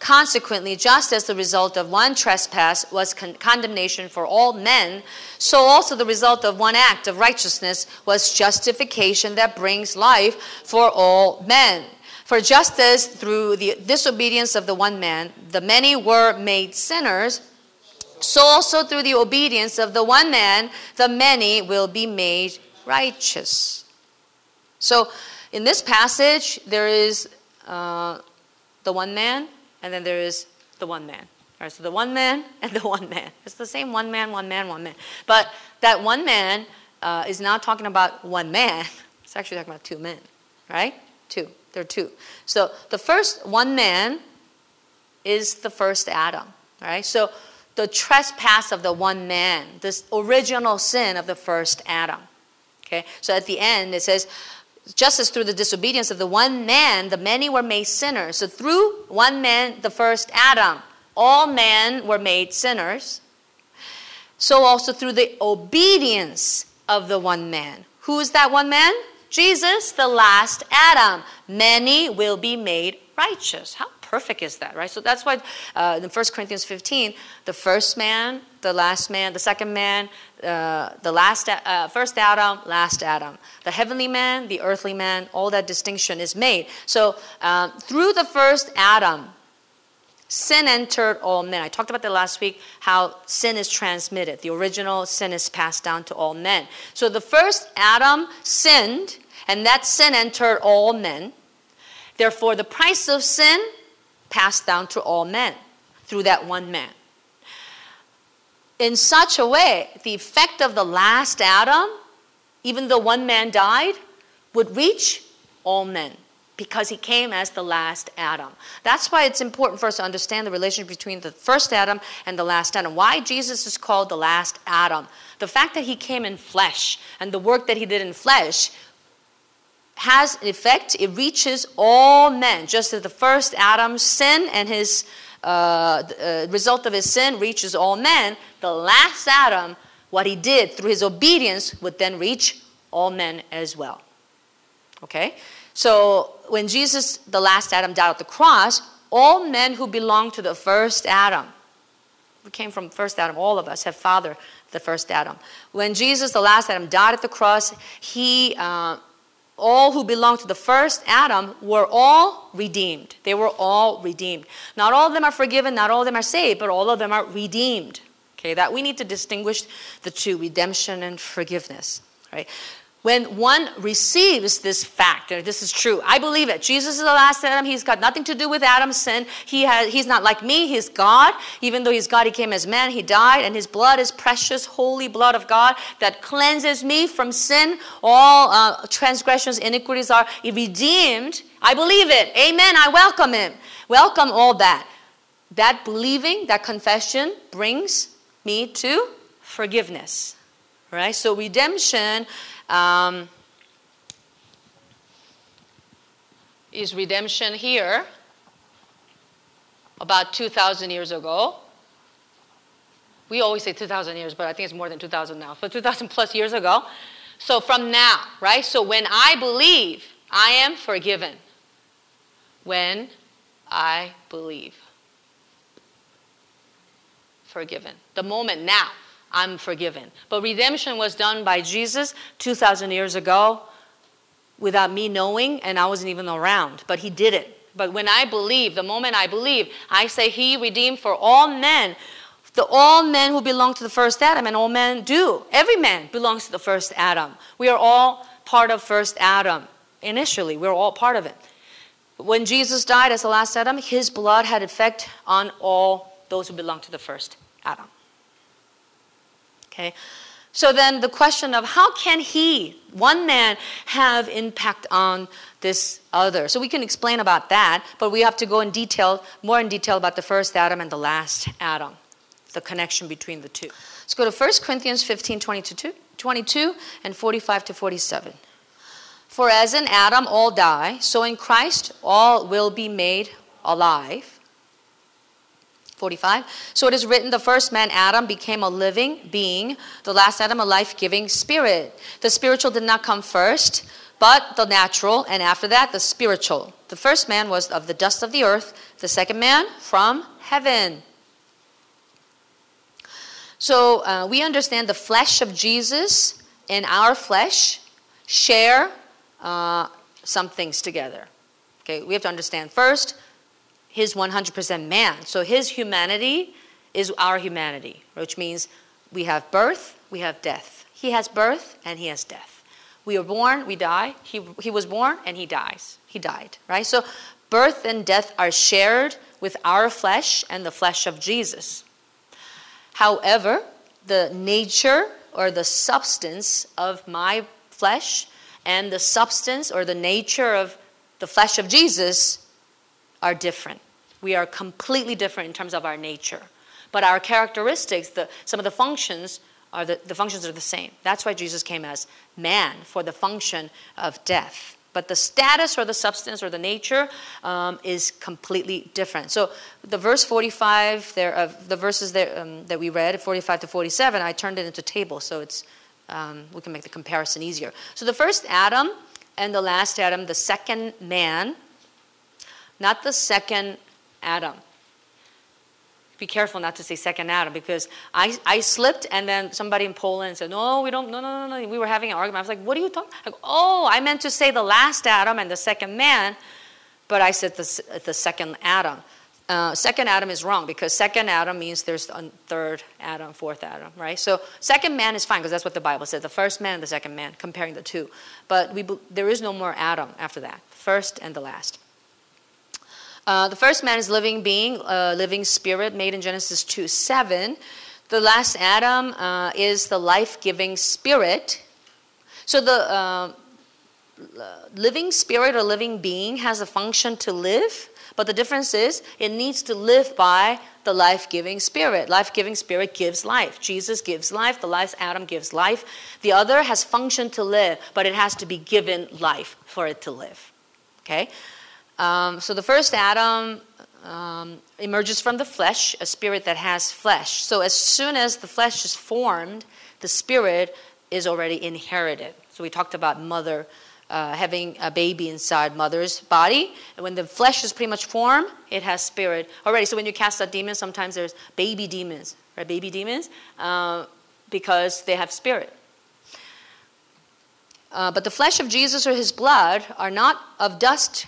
Consequently, just as the result of one trespass was con- condemnation for all men, so also the result of one act of righteousness was justification that brings life for all men. For just as through the disobedience of the one man, the many were made sinners, so also through the obedience of the one man, the many will be made righteous. So in this passage, there is uh, the one man, and then there is the one man. All right, so the one man [laughs] and the one man. It's the same one man, one man, one man. But that one man uh, is not talking about one man. [laughs] It's actually talking about two men, right? Two. There are two. So the first one man is the first Adam, right? So the trespass of the one man, this original sin of the first Adam. Okay? So at the end it says, just as through the disobedience of the one man, the many were made sinners. So through one man, the first Adam, all men were made sinners. So also through the obedience of the one man. Who is that one man? Jesus, the last Adam. Many will be made righteous. How perfect is that, right? So that's why uh, in 1 Corinthians 15, the first man, the last man, the second man, uh, the last, uh, first Adam, last Adam. The heavenly man, the earthly man, all that distinction is made. So um, through the first Adam, sin entered all men. I talked about that last week, how sin is transmitted. The original sin is passed down to all men. So the first Adam sinned, and that sin entered all men. Therefore, the price of sin passed down to all men through that one man. In such a way, the effect of the last Adam, even though one man died, would reach all men because he came as the last Adam. That's why it's important for us to understand the relationship between the first Adam and the last Adam. Why Jesus is called the last Adam. The fact that he came in flesh and the work that he did in flesh has an effect. It reaches all men, just as the first Adam's sin and his uh, uh, result of his sin reaches all men, the last Adam, what he did through his obedience, would then reach all men as well. Okay? So when Jesus, the last Adam, died at the cross, all men who belong to the first Adam, we came from first Adam, all of us have father the first Adam. When Jesus, the last Adam, died at the cross, he, uh, all who belonged to the first Adam were all redeemed. They were all redeemed. Not all of them are forgiven, not all of them are saved, but all of them are redeemed. Okay, that we need to distinguish the two redemption and forgiveness. Right? When one receives this fact, this is true, I believe it. Jesus is the last Adam. He's got nothing to do with Adam's sin. He has, he's not like me. He's God. Even though he's God, he came as man. He died, and his blood is precious, holy blood of God that cleanses me from sin. All uh, transgressions, iniquities are redeemed. I believe it. Amen. I welcome him. Welcome all that. That believing, that confession brings me to forgiveness. Right? So redemption um, is redemption here about 2,000 years ago. We always say 2,000 years, but I think it's more than 2,000 now. So 2,000 plus years ago. So from now, right? So when I believe, I am forgiven. When I believe. Forgiven. The moment now. I'm forgiven. But redemption was done by Jesus 2,000 years ago without me knowing, and I wasn't even around. But He did it. But when I believe, the moment I believe, I say He redeemed for all men. The all men who belong to the first Adam, and all men do. Every man belongs to the first Adam. We are all part of first Adam. Initially, we're all part of it. When Jesus died as the last Adam, his blood had effect on all those who belong to the first Adam. Okay? So then the question of how can he, one man, have impact on this other? So we can explain about that, but we have to go in detail, more in detail about the first Adam and the last Adam, the connection between the two. Let's go to 1 Corinthians 15, 22, 22 and 45 to 47. For as in Adam all die, so in Christ all will be made alive 45. So it is written, the first man, Adam, became a living being, the last Adam, a life giving spirit. The spiritual did not come first, but the natural, and after that, the spiritual. The first man was of the dust of the earth, the second man from heaven. So uh, we understand the flesh of Jesus and our flesh share uh, some things together. Okay, we have to understand first his 100% man. So his humanity is our humanity, which means we have birth, we have death. He has birth and he has death. We are born, we die. He, he was born and he dies. He died, right? So birth and death are shared with our flesh and the flesh of Jesus. However, the nature or the substance of my flesh and the substance or the nature of the flesh of Jesus are different. We are completely different in terms of our nature. But our characteristics, the, some of the functions, are the, the functions are the same. That's why Jesus came as man for the function of death. But the status or the substance or the nature um, is completely different. So the verse 45, there, the verses there, um, that we read, 45 to 47, I turned it into table, so it's um, we can make the comparison easier. So the first Adam and the last Adam, the second man, not the second Adam. Be careful not to say second Adam because I, I slipped and then somebody in Poland said, No, we don't, no, no, no, no. We were having an argument. I was like, What are you talking like, Oh, I meant to say the last Adam and the second man, but I said the, the second Adam. Uh, second Adam is wrong because second Adam means there's a third Adam, fourth Adam, right? So second man is fine because that's what the Bible says: the first man and the second man, comparing the two. But we, there is no more Adam after that, first and the last. Uh, the first man is living being, uh, living spirit, made in Genesis 2 7. The last Adam uh, is the life giving spirit. So the uh, living spirit or living being has a function to live, but the difference is it needs to live by the life giving spirit. Life giving spirit gives life. Jesus gives life. The last Adam gives life. The other has function to live, but it has to be given life for it to live. Okay? Um, so the first Adam um, emerges from the flesh, a spirit that has flesh. So as soon as the flesh is formed, the spirit is already inherited. So we talked about mother uh, having a baby inside mother's body. And when the flesh is pretty much formed, it has spirit already. So when you cast out demons, sometimes there's baby demons, right? Baby demons, uh, because they have spirit. Uh, but the flesh of Jesus or his blood are not of dust,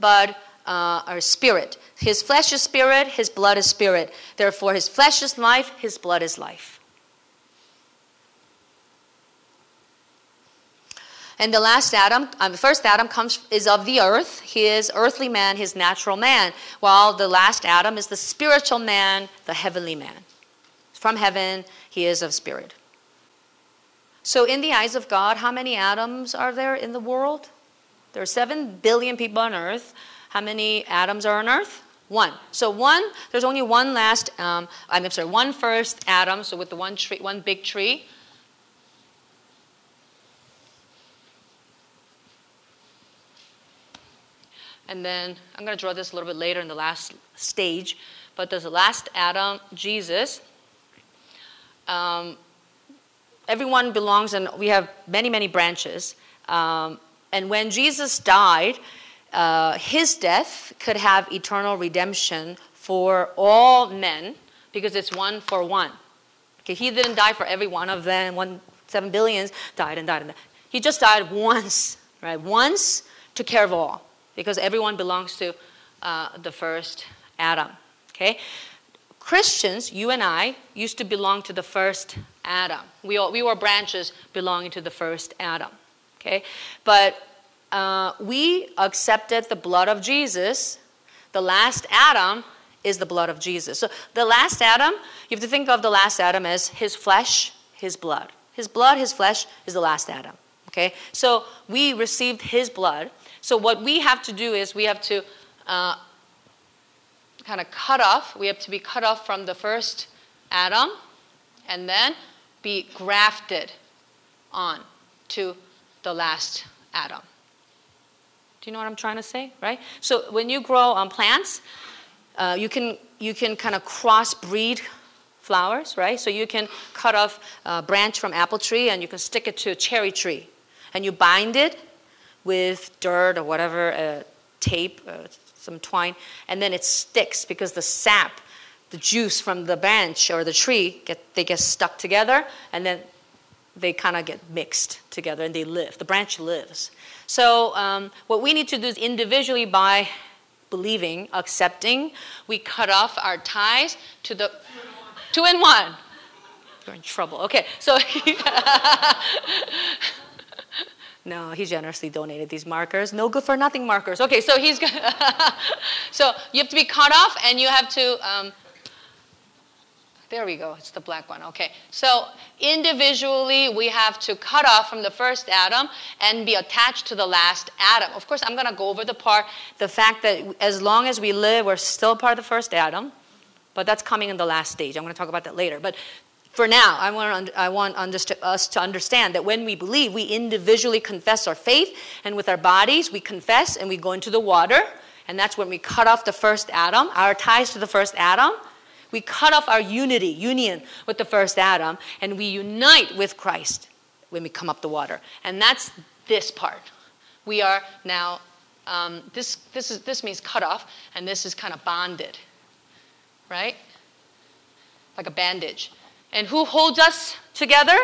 but uh, are spirit. His flesh is spirit, his blood is spirit. Therefore, his flesh is life, his blood is life. And the last Adam, uh, the first Adam comes is of the earth. He is earthly man, his natural man, while the last Adam is the spiritual man, the heavenly man. From heaven, he is of spirit. So, in the eyes of God, how many Adams are there in the world? There are 7 billion people on earth. How many Adams are on earth? One. So one, there's only one last, um, I'm sorry, one first Adam, So with the one tree, one big tree, And then I'm going to draw this a little bit later in the last stage. But there's the last Adam, Jesus. Um, everyone belongs, and we have many, many branches. Um, and when Jesus died, uh, his death could have eternal redemption for all men because it's one for one. Okay, he didn't die for every one of them. One seven billions died and died and died. He just died once, right? Once to care of all because everyone belongs to uh, the first Adam. Okay? Christians, you and I, used to belong to the first Adam. We, all, we were branches belonging to the first Adam. Okay? But uh, we accepted the blood of Jesus. The last Adam is the blood of Jesus. So the last Adam, you have to think of the last Adam as his flesh, his blood. His blood, his flesh is the last Adam. Okay? So we received his blood. So what we have to do is we have to uh, kind of cut off. We have to be cut off from the first Adam and then be grafted on to the last Adam. Do you know what I'm trying to say? Right? So when you grow on plants, uh, you can you can kind of crossbreed flowers, right? So you can cut off a branch from apple tree and you can stick it to a cherry tree, and you bind it with dirt or whatever, uh, tape, uh, some twine, and then it sticks because the sap, the juice from the branch or the tree, get, they get stuck together, and then they kind of get mixed together and they live. The branch lives. So um, what we need to do is individually by believing, accepting, we cut off our ties to the two and one. You're in trouble. Okay, so [laughs] No, he generously donated these markers. No good for nothing markers. Okay, so he's [laughs] so you have to be cut off, and you have to. Um, there we go. It's the black one. Okay. So individually, we have to cut off from the first Adam and be attached to the last Adam. Of course, I'm going to go over the part, the fact that as long as we live, we're still part of the first Adam. But that's coming in the last stage. I'm going to talk about that later. But for now, I want, I want us to understand that when we believe, we individually confess our faith, and with our bodies, we confess and we go into the water. And that's when we cut off the first Adam, our ties to the first Adam. We cut off our unity, union with the first Adam, and we unite with Christ when we come up the water. And that's this part. We are now, um, this, this, is, this means cut off, and this is kind of bonded, right? Like a bandage. And who holds us together?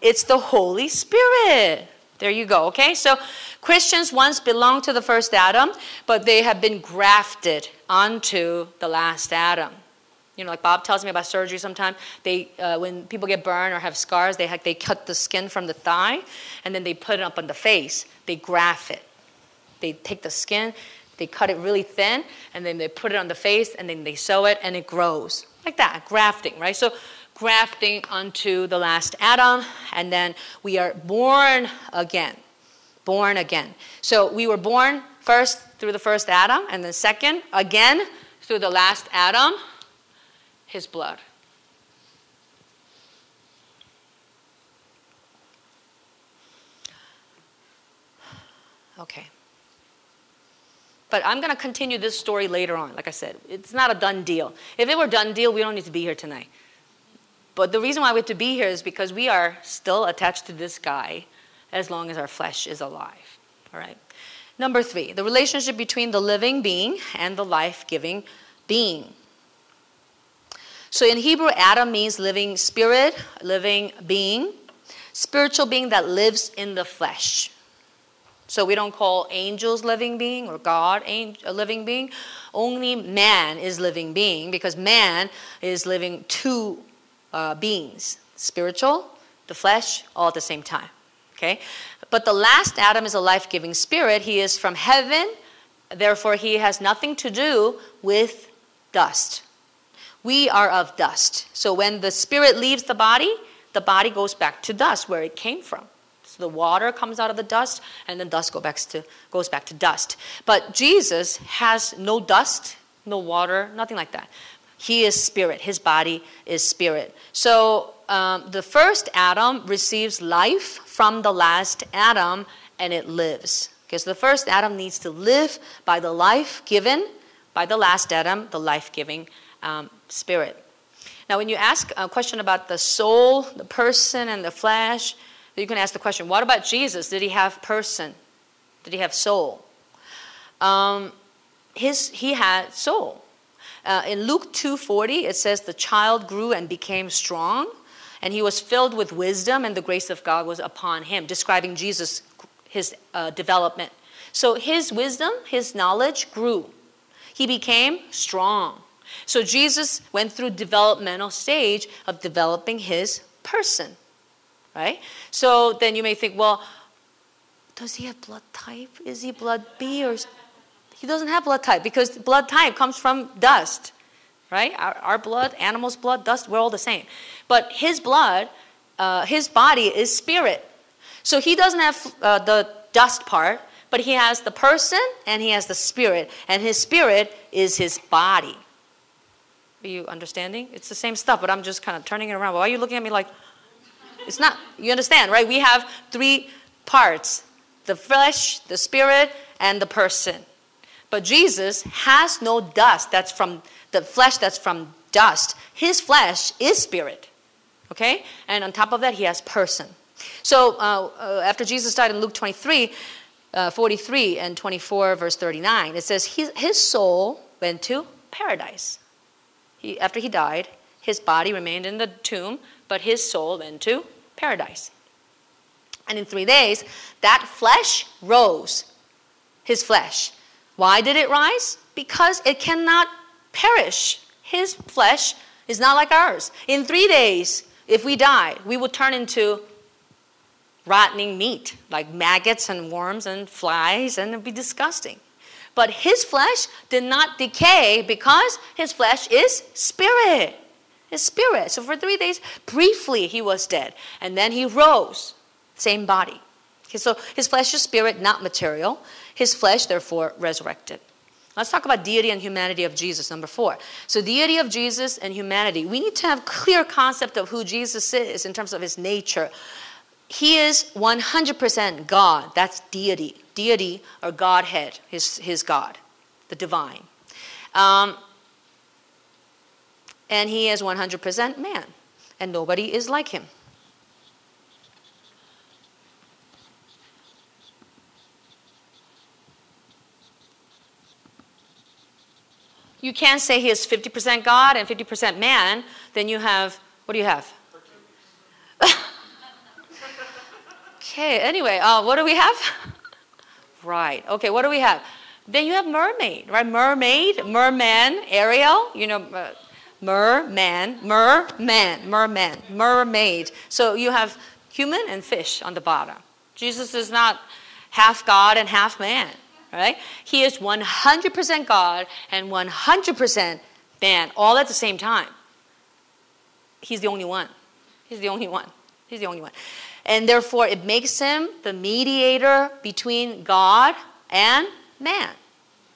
It's the Holy Spirit. There you go, okay? So Christians once belonged to the first Adam, but they have been grafted onto the last Adam. You know, like Bob tells me about surgery sometimes. They, uh, when people get burned or have scars, they, have, they cut the skin from the thigh and then they put it up on the face. They graft it. They take the skin, they cut it really thin, and then they put it on the face and then they sew it and it grows. Like that, grafting, right? So grafting onto the last Adam, and then we are born again. Born again. So we were born first through the first Adam, and then second, again through the last Adam, his blood. Okay. But I'm going to continue this story later on. Like I said, it's not a done deal. If it were a done deal, we don't need to be here tonight. But the reason why we have to be here is because we are still attached to this guy as long as our flesh is alive. All right? Number three, the relationship between the living being and the life giving being. So in Hebrew, Adam means living spirit, living being, spiritual being that lives in the flesh. So we don't call angels living being or God a living being. Only man is living being because man is living two uh, beings spiritual, the flesh, all at the same time. Okay? But the last Adam is a life giving spirit. He is from heaven, therefore, he has nothing to do with dust. We are of dust. So when the spirit leaves the body, the body goes back to dust where it came from. So the water comes out of the dust, and then dust go back to, goes back to dust. But Jesus has no dust, no water, nothing like that. He is spirit. His body is spirit. So um, the first Adam receives life from the last Adam, and it lives. Because the first Adam needs to live by the life given by the last Adam, the life giving um, spirit. Now, when you ask a question about the soul, the person, and the flesh, you can ask the question what about Jesus? Did he have person? Did he have soul? Um, his, he had soul. Uh, in Luke 2:40 it says the child grew and became strong and he was filled with wisdom and the grace of God was upon him describing Jesus his uh, development. So his wisdom, his knowledge grew. He became strong. So Jesus went through developmental stage of developing his person, right? So then you may think, well, does he have blood type? Is he blood B or he doesn't have blood type because blood type comes from dust, right? Our, our blood, animals' blood, dust, we're all the same. But his blood, uh, his body is spirit. So he doesn't have uh, the dust part, but he has the person and he has the spirit, and his spirit is his body. Are you understanding? It's the same stuff, but I'm just kind of turning it around. Why are you looking at me like, it's not, you understand, right? We have three parts the flesh, the spirit, and the person. But Jesus has no dust that's from the flesh that's from dust. His flesh is spirit. Okay? And on top of that, he has person. So uh, uh, after Jesus died in Luke 23, uh, 43 and 24, verse 39, it says, his, his soul went to paradise. He, after he died, his body remained in the tomb, but his soul went to paradise. And in three days, that flesh rose, his flesh. Why did it rise? Because it cannot perish. His flesh is not like ours. In three days, if we die, we will turn into rotting meat, like maggots and worms and flies, and it'd be disgusting. But his flesh did not decay because his flesh is spirit. His spirit. So for three days, briefly, he was dead. And then he rose, same body. Okay, so his flesh is spirit, not material. His flesh, therefore, resurrected. Let's talk about deity and humanity of Jesus, number four. So, deity of Jesus and humanity. We need to have clear concept of who Jesus is in terms of his nature. He is 100% God. That's deity. Deity or Godhead, his, his God, the divine. Um, and he is 100% man, and nobody is like him. You can't say he is 50% God and 50% man, then you have, what do you have? [laughs] Okay, anyway, uh, what do we have? [laughs] right, okay, what do we have? Then you have mermaid, right? Mermaid, merman, Ariel, you know, uh, merman, merman, merman, mermaid. So you have human and fish on the bottom. Jesus is not half God and half man, right? He is 100% God and 100% man, all at the same time. He's the only one. He's the only one. He's the only one and therefore it makes him the mediator between God and man.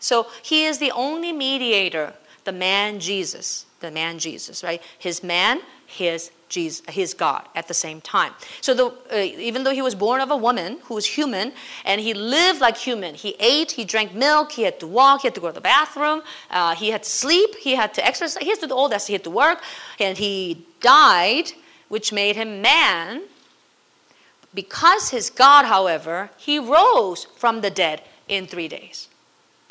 So he is the only mediator, the man Jesus, the man Jesus, right? His man, his Jesus, his God at the same time. So the, uh, even though he was born of a woman who was human and he lived like human, he ate, he drank milk, he had to walk, he had to go to the bathroom, uh, he had to sleep, he had to exercise, he had to do all that. He had to work, and he died, which made him man. Because his God, however, he rose from the dead in three days.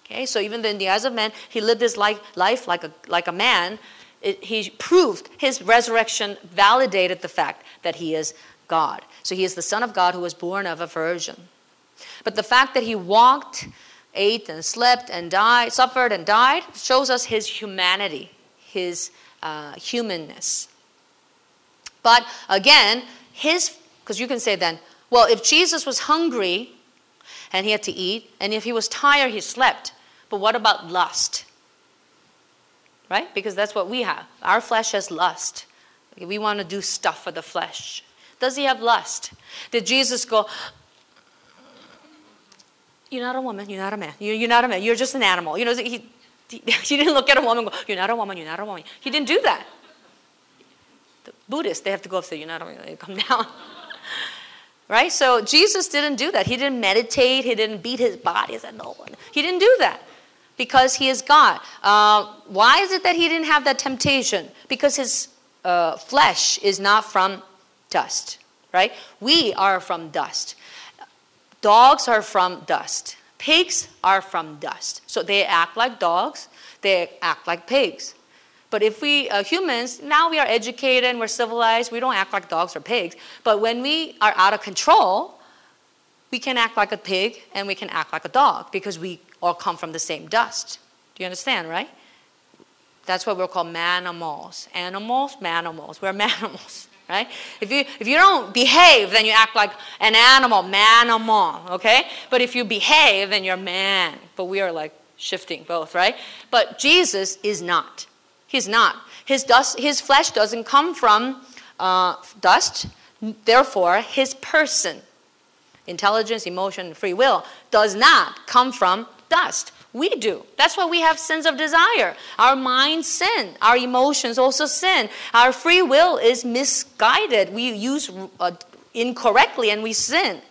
Okay, so even though in the eyes of men, he lived his life, life like, a, like a man, it, he proved his resurrection validated the fact that he is God. So he is the Son of God who was born of a virgin. But the fact that he walked, ate, and slept, and died, suffered, and died shows us his humanity, his uh, humanness. But again, his, because you can say then, well, if Jesus was hungry and he had to eat, and if he was tired, he slept. But what about lust? right? Because that's what we have. Our flesh has lust. We want to do stuff for the flesh. Does he have lust? Did Jesus go, You're not a woman, you're not a man, you're, you're not a man, you're just an animal? You know, he, he, [laughs] he didn't look at a woman go, You're not a woman, you're not a woman. He didn't do that. The Buddhists, they have to go up and say, You're not a woman, come down. [laughs] right? So Jesus didn't do that. He didn't meditate, he didn't beat his body. He said, No, one. he didn't do that because he is God. Uh, why is it that he didn't have that temptation? Because his uh, flesh is not from dust, right? We are from dust. Dogs are from dust. Pigs are from dust. So they act like dogs, they act like pigs. But if we uh, humans, now we are educated and we're civilized, we don't act like dogs or pigs. But when we are out of control, we can act like a pig and we can act like a dog because we all come from the same dust. Do you understand, right? That's what we're called manimals. Animals, manimals. We're [laughs] manimals, right? If you, if you don't behave, then you act like an animal, manimal, okay? But if you behave, then you're man. But we are like shifting both, right? But Jesus is not. He's not. His, dust, his flesh doesn't come from uh, dust. Therefore, his person, intelligence, emotion, free will, does not come from dust. We do. That's why we have sins of desire. Our minds sin. Our emotions also sin. Our free will is misguided. We use uh, incorrectly and we sin.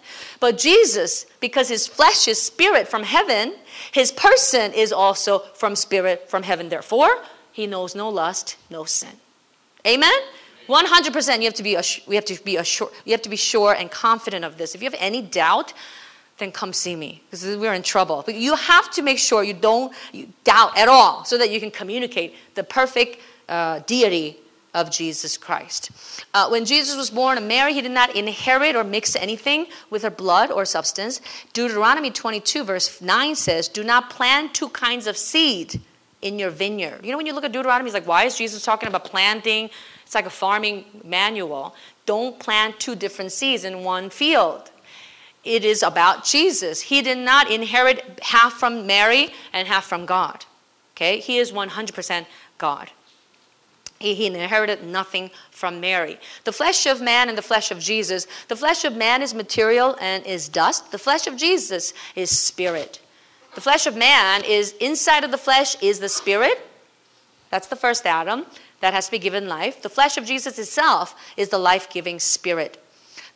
But Jesus, because his flesh is spirit from heaven, his person is also from spirit from heaven. Therefore, he knows no lust, no sin. Amen? 100% you have to be we have to be assured, you have to be sure and confident of this. If you have any doubt, then come see me because we're in trouble. But you have to make sure you don't doubt at all so that you can communicate the perfect uh, deity of Jesus Christ. Uh, when Jesus was born of Mary, he did not inherit or mix anything with her blood or substance. Deuteronomy 22, verse 9 says, Do not plant two kinds of seed in your vineyard. You know, when you look at Deuteronomy, it's like, why is Jesus talking about planting? It's like a farming manual. Don't plant two different seeds in one field it is about Jesus. He did not inherit half from Mary and half from God. Okay? He is 100% God. He, he inherited nothing from Mary. The flesh of man and the flesh of Jesus, the flesh of man is material and is dust. The flesh of Jesus is spirit. The flesh of man is inside of the flesh is the spirit. That's the first Adam that has to be given life. The flesh of Jesus itself is the life giving spirit.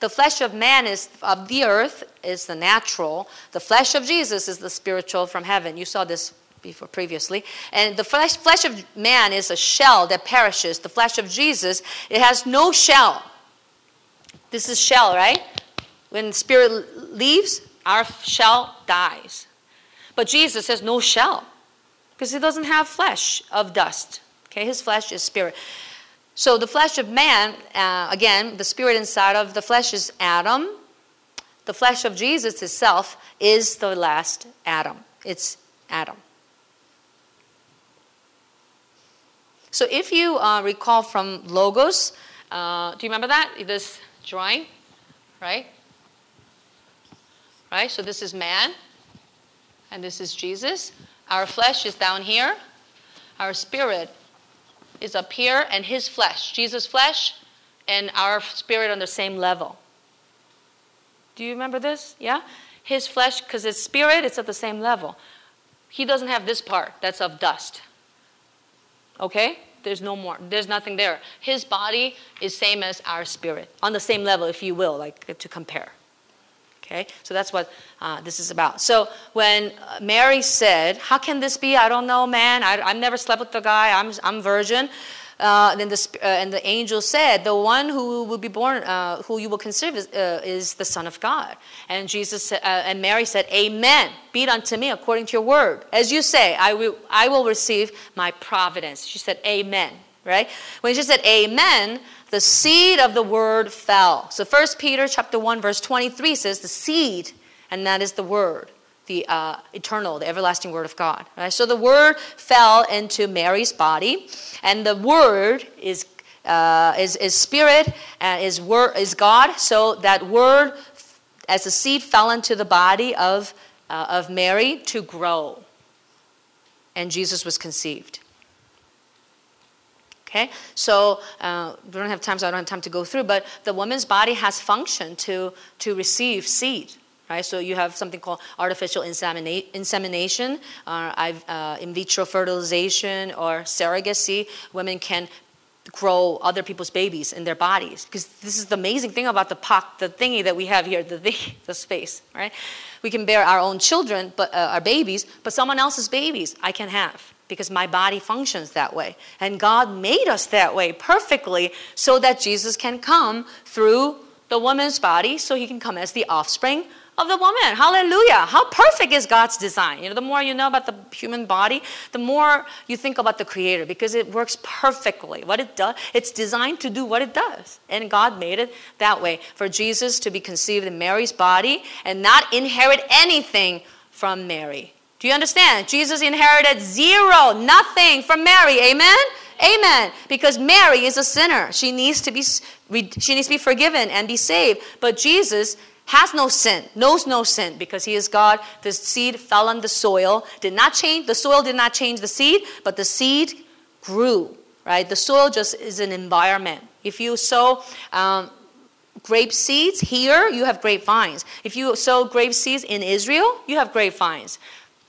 The flesh of man is of the earth is the natural. The flesh of Jesus is the spiritual from heaven. You saw this before previously. And the flesh, flesh of man is a shell that perishes. The flesh of Jesus, it has no shell. This is shell, right? When spirit leaves, our shell dies. But Jesus has no shell because he doesn't have flesh of dust. Okay, his flesh is spirit. So the flesh of man, uh, again, the spirit inside of the flesh is Adam. The flesh of Jesus itself is the last Adam. It's Adam. So if you uh, recall from Logos, uh, do you remember that? This drawing, right? Right? So this is man, and this is Jesus. Our flesh is down here. Our spirit is up here, and his flesh, Jesus' flesh, and our spirit on the same level. Do you remember this? Yeah? His flesh, because his spirit, it's at the same level. He doesn't have this part that's of dust. Okay? there's no more. There's nothing there. His body is same as our spirit, on the same level, if you will, like to compare. Okay, so that's what uh, this is about. So when uh, Mary said, "How can this be? I don't know, man. I, have never slept with the guy. I'm I'm virgin." Uh, then the, uh, and the angel said, The one who will be born, uh, who you will conceive, is, uh, is, the Son of God. And Jesus uh, and Mary said, Amen. Be it unto me according to your word. As you say, I will, I will receive my providence. She said, Amen. Right? When she said Amen, the seed of the word fell. So First Peter chapter 1, verse 23 says, The seed, and that is the word the uh, eternal, the everlasting word of God. Right? So the word fell into Mary's body, and the word is uh, is, is spirit and is word is God. So that word, as the seed fell into the body of uh, of Mary to grow, and Jesus was conceived. Okay, so uh, we don't have time, so I don't have time to go through. But the woman's body has function to to receive seed right? So you have something called artificial insemina- insemination, uh, in vitro fertilization, or surrogacy. Women can grow other people's babies in their bodies because this is the amazing thing about the poc, the thingy that we have here, the [laughs] the space, right? We can bear our own children, but uh, our babies, but someone else's babies I can have because my body functions that way. And God made us that way perfectly so that Jesus can come through the woman's body so he can come as the offspring of the woman. Hallelujah. How perfect is God's design? You know, the more you know about the human body, the more you think about the creator because it works perfectly. What it does, it's designed to do what it does. And God made it that way for Jesus to be conceived in Mary's body and not inherit anything from Mary. Do you understand? Jesus inherited zero, nothing from Mary. Amen. Amen. Because Mary is a sinner. She needs to be she needs to be forgiven and be saved. But Jesus has no sin, knows no sin because he is God. The seed fell on the soil, did not change, the soil did not change the seed, but the seed grew, right? The soil just is an environment. If you sow um, grape seeds here, you have grapevines. If you sow grape seeds in Israel, you have grapevines.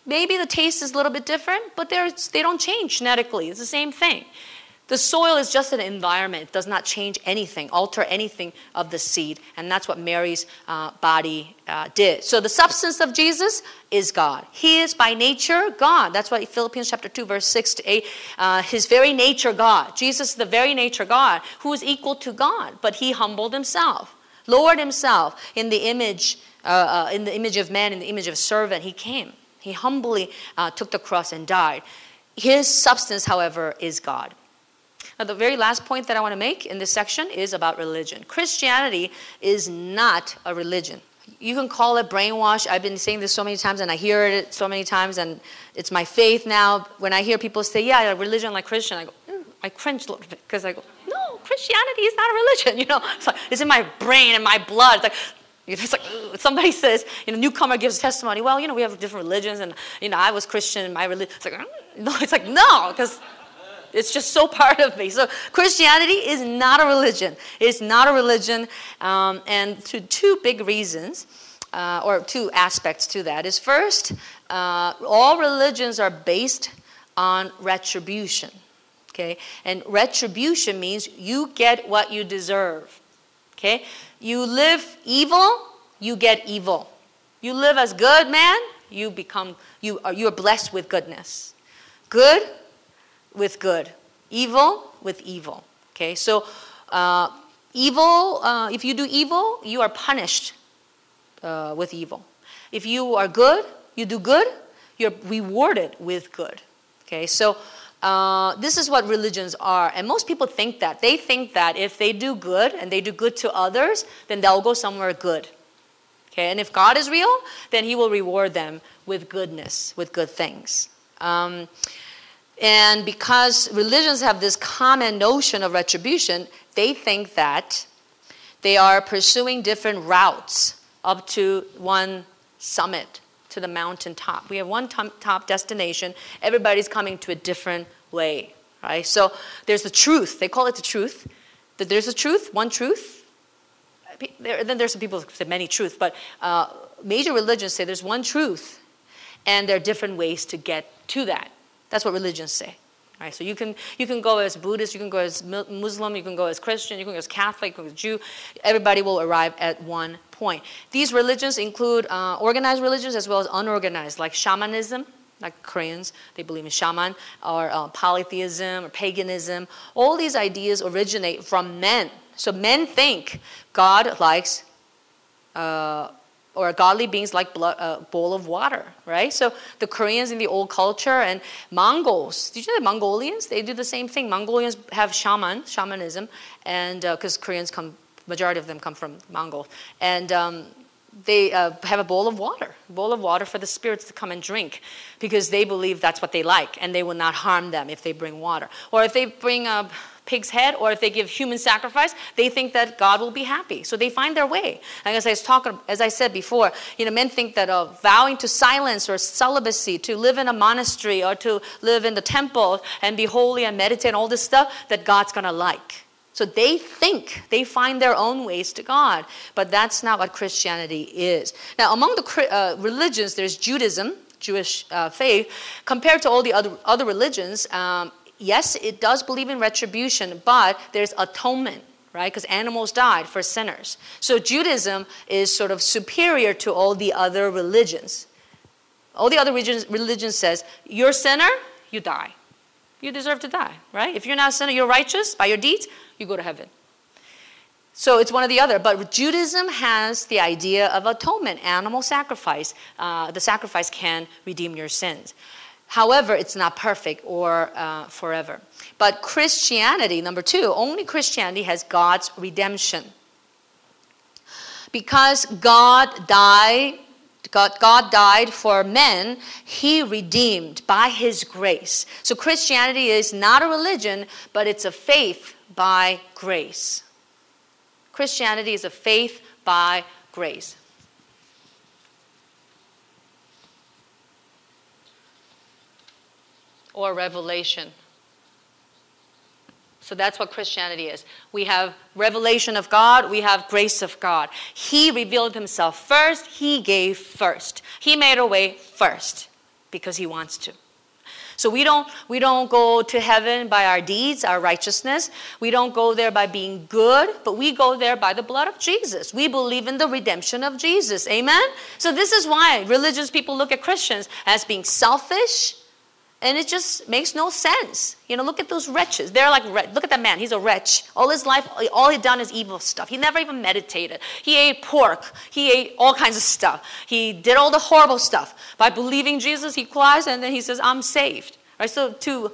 Maybe the taste is a little bit different, but they don't change genetically. It's the same thing. The soil is just an environment. It does not change anything, alter anything of the seed. And that's what Mary's uh, body uh, did. So the substance of Jesus is God. He is by nature God. That's why Philippians chapter 2, verse 6 to 8, uh, his very nature God. Jesus is the very nature God who is equal to God, but he humbled himself, lowered himself in the image, uh, uh, in the image of man, in the image of servant. He came. He humbly uh, took the cross and died. His substance, however, is God. Now, the very last point that I want to make in this section is about religion. Christianity is not a religion. You can call it brainwash. I've been saying this so many times and I hear it so many times and it's my faith now. When I hear people say, yeah, a religion like Christian, I go, mm, I cringe a little bit because I go, no, Christianity is not a religion. [laughs] You know, it's, like, it's in my brain and my blood. It's like, [laughs] it's like somebody says, you know, newcomer gives testimony. Well, you know, we have different religions, and you know, I was Christian, and my religion. [laughs] It's like, no, it's like no, because it's just so [laughs] part of me. So Christianity is not a religion. It's not a religion, um, and to two big reasons, uh, or two aspects to that is first, uh, all religions are based on retribution. Okay, and retribution means you get what you deserve. Okay, you live evil, you get evil. You live as good man, you become you are you are blessed with goodness. Good with good, evil with evil. Okay, so uh, evil, uh, if you do evil, you are punished uh, with evil. If you are good, you do good, you're rewarded with good. Okay, so uh, this is what religions are. And most people think that. They think that if they do good and they do good to others, then they'll go somewhere good. Okay, and if God is real, then He will reward them with goodness, with good things. Um, and because religions have this common notion of retribution, they think that they are pursuing different routes up to one summit, to the mountain top. We have one top destination, everybody's coming to a different way, right? So there's the truth, they call it the truth. That there's a truth, one truth. Then there's some people who say many truths, but uh, major religions say there's one truth, and there are different ways to get to that. That's what religions say. Right? So you can, you can go as Buddhist, you can go as Muslim, you can go as Christian, you can go as Catholic, you can go as Jew. Everybody will arrive at one point. These religions include uh, organized religions as well as unorganized, like shamanism, like Koreans, they believe in shaman, or uh, polytheism, or paganism. All these ideas originate from men. So men think God likes uh, or godly beings like blood, a uh, bowl of water, right? So the Koreans in the old culture and Mongols, did you know the Mongolians? They do the same thing. Mongolians have shaman, shamanism, and because uh, Koreans come, majority of them come from Mongol, and um, they uh, have a bowl of water, bowl of water for the spirits to come and drink, because they believe that's what they like, and they will not harm them if they bring water, or if they bring a pig's head or if they give human sacrifice, they think that God will be happy. So they find their way. And as I was talking, as I said before, you know, men think that uh, vowing to silence or celibacy, to live in a monastery or to live in the temple and be holy and meditate and all this stuff, that God's gonna like. So they think, they find their own ways to God, but that's not what Christianity is. Now, among the uh, religions, there's Judaism, Jewish uh, faith, compared to all the other, other religions. Um, yes, it does believe in retribution, but there's atonement, right? Because animals died for sinners. So Judaism is sort of superior to all the other religions. All the other religions, religions says, you're a sinner, you die. You deserve to die, right? If you're not a sinner, you're righteous by your deeds, you go to heaven. So it's one or the other. But Judaism has the idea of atonement, animal sacrifice. Uh, the sacrifice can redeem your sins. However, it's not perfect or uh, forever. But Christianity, number two, only Christianity has God's redemption. Because God died, God, God died for men, He redeemed by His grace. So Christianity is not a religion, but it's a faith by grace. Christianity is a faith by grace. Or revelation. So that's what Christianity is. We have revelation of God, we have grace of God. He revealed himself first, he gave first. He made a way first because he wants to. So we don't we don't go to heaven by our deeds, our righteousness. We don't go there by being good, but we go there by the blood of Jesus. We believe in the redemption of Jesus. Amen. So this is why religious people look at Christians as being selfish, and it just makes no sense. You know, look at those wretches. They're like, look at that man. He's a wretch. All his life, all he done is evil stuff. He never even meditated. He ate pork. He ate all kinds of stuff. He did all the horrible stuff. By believing Jesus, he cries and then he says, I'm saved. Right? So to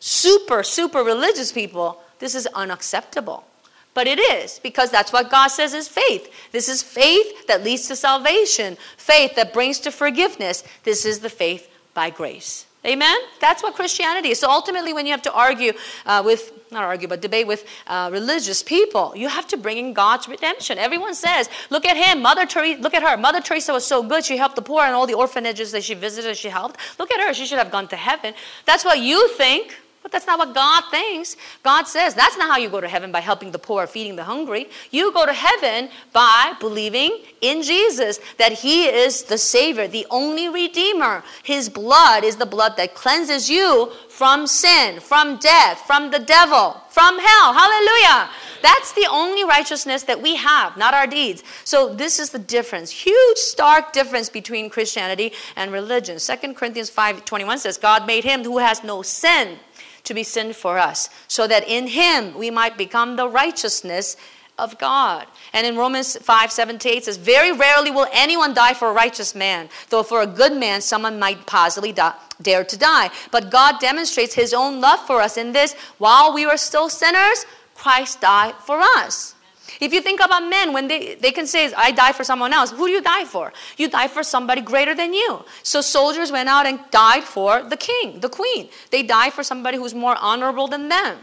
super, super religious people, this is unacceptable. But it is because that's what God says is faith. This is faith that leads to salvation, faith that brings to forgiveness. This is the faith by grace. Amen? That's what Christianity is. So ultimately, when you have to argue uh, with, not argue, but debate with uh, religious people, you have to bring in God's redemption. Everyone says, look at him, Mother Teresa, look at her. Mother Teresa was so good. She helped the poor and all the orphanages that she visited, she helped. Look at her. She should have gone to heaven. That's what you think. But that's not what God thinks. God says that's not how you go to heaven by helping the poor, feeding the hungry. You go to heaven by believing in Jesus, that He is the Savior, the only Redeemer. His blood is the blood that cleanses you from sin, from death, from the devil, from hell. Hallelujah. That's the only righteousness that we have, not our deeds. So this is the difference. Huge, stark difference between Christianity and religion. 2 Corinthians 5 21 says, God made him who has no sin to be sin for us, so that in him we might become the righteousness of God. And in Romans 5 7 to 8 says, Very rarely will anyone die for a righteous man, though for a good man someone might possibly die, dare to die. But God demonstrates his own love for us in this while we were still sinners, Christ died for us. If you think about men, when they, they can say, I die for someone else, who do you die for? You die for somebody greater than you. So soldiers went out and died for the king, the queen. They die for somebody who's more honorable than them.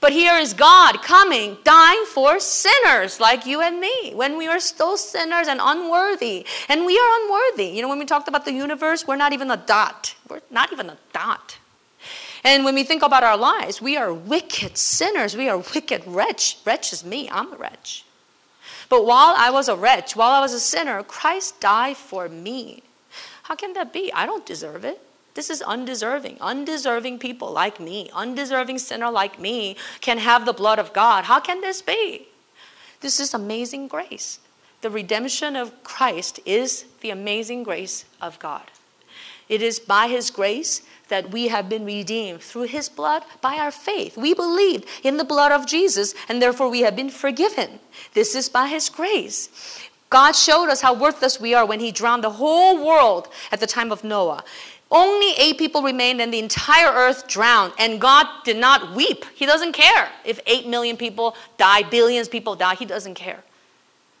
But here is God coming, dying for sinners like you and me when we are still sinners and unworthy. And we are unworthy. You know, when we talked about the universe, we're not even a dot. We're not even a dot. And when we think about our lives, we are wicked sinners. We are wicked wretch. Wretch is me. I'm a wretch. But while I was a wretch, while I was a sinner, Christ died for me. How can that be? I don't deserve it. This is undeserving. Undeserving people like me, undeserving sinner like me, can have the blood of God. How can this be? This is amazing grace. The redemption of Christ is the amazing grace of God. It is by His grace that we have been redeemed through His blood by our faith. We believed in the blood of Jesus, and therefore we have been forgiven. This is by His grace. God showed us how worthless we are when He drowned the whole world at the time of Noah. Only eight people remained, and the entire earth drowned. And God did not weep. He doesn't care if eight million people die, billions people die. He doesn't care.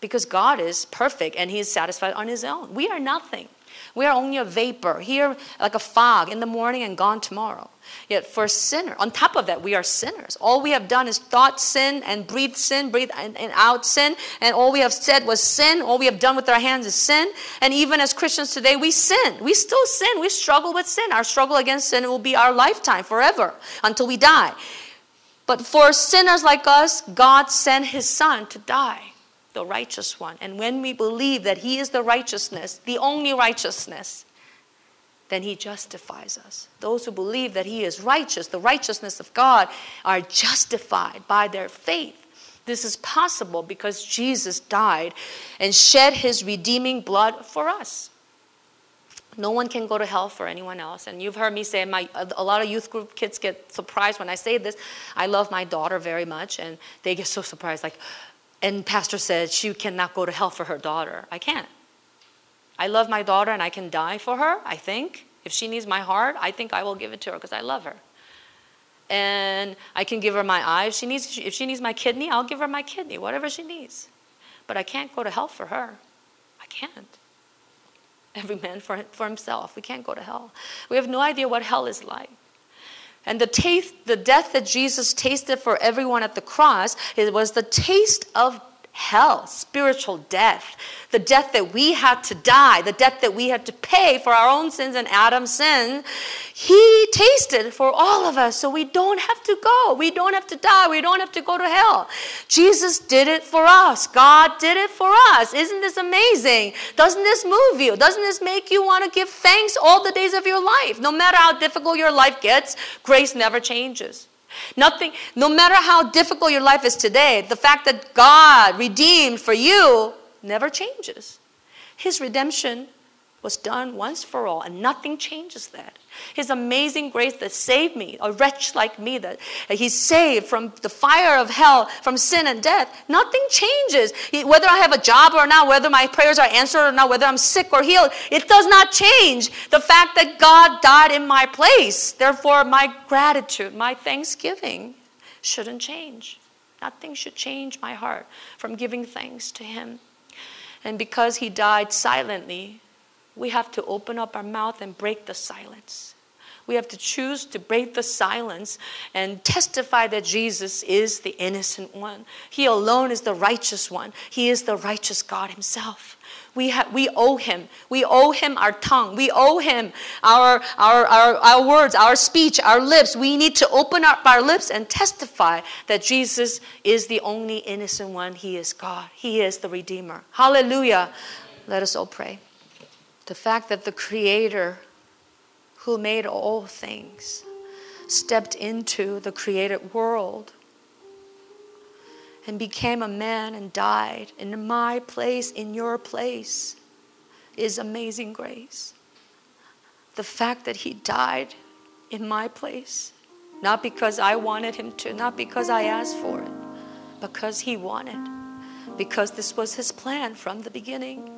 Because God is perfect and He is satisfied on His own. We are nothing. We are only a vapor, here like a fog in the morning and gone tomorrow. Yet for a sinner, on top of that, we are sinners. All we have done is thought sin and breathed sin, breathed and, and out sin, and all we have said was sin. All we have done with our hands is sin. And even as Christians today, we sin. We still sin. We struggle with sin. Our struggle against sin will be our lifetime forever until we die. But for sinners like us, God sent His Son to die the righteous one. And when we believe that He is the righteousness, the only righteousness, then He justifies us. Those who believe that He is righteous, the righteousness of God, are justified by their faith. This is possible because Jesus died and shed His redeeming blood for us. No one can go to hell for anyone else. And you've heard me say, my, a lot of youth group kids get surprised when I say this. I love my daughter very much, and they get so surprised, like, and pastor said she cannot go to hell for her daughter. I can't. I love my daughter and I can die for her, I think. If she needs my heart, I think I will give it to her because I love her. And I can give her my eye. If she, needs, if she needs my kidney, I'll give her my kidney, whatever she needs. But I can't go to hell for her. I can't. Every man for, for himself. We can't go to hell. We have no idea what hell is like. And the taste, the death that Jesus tasted for everyone at the cross, it was the taste of hell, spiritual death, the death that we had to die, the death that we had to pay for our own sins and Adam's sin. He tasted for all of us, so we don't have to go. We don't have to die. We don't have to go to hell. Jesus did it for us. God did it for us. Isn't this amazing? Doesn't this move you? Doesn't this make you want to give thanks all the days of your life? No matter how difficult your life gets, grace never changes. Nothing, no matter how difficult your life is today, the fact that God redeemed for you never changes. His redemption was done once for all, and nothing changes that. His amazing grace that saved me, a wretch like me, that He saved from the fire of hell, from sin and death. Nothing changes. Whether I have a job or not, whether my prayers are answered or not, whether I'm sick or healed, it does not change the fact that God died in my place. Therefore, my gratitude, my thanksgiving shouldn't change. Nothing should change my heart from giving thanks to Him. And because He died silently, we have to open up our mouth and break the silence. We have to choose to break the silence and testify that Jesus is the innocent one. He alone is the righteous one. He is the righteous God Himself. We, ha- we owe him. We owe him our tongue. We owe him our, our, our, our words, our speech, our lips. We need to open up our lips and testify that Jesus is the only innocent one. He is God. He is the Redeemer. Hallelujah. Let us all pray the fact that the Creator who made all things stepped into the created world and became a man and died in my place, in your place, is amazing grace. The fact that he died in my place, not because I wanted him to, not because I asked for it, because he wanted, because this was his plan from the beginning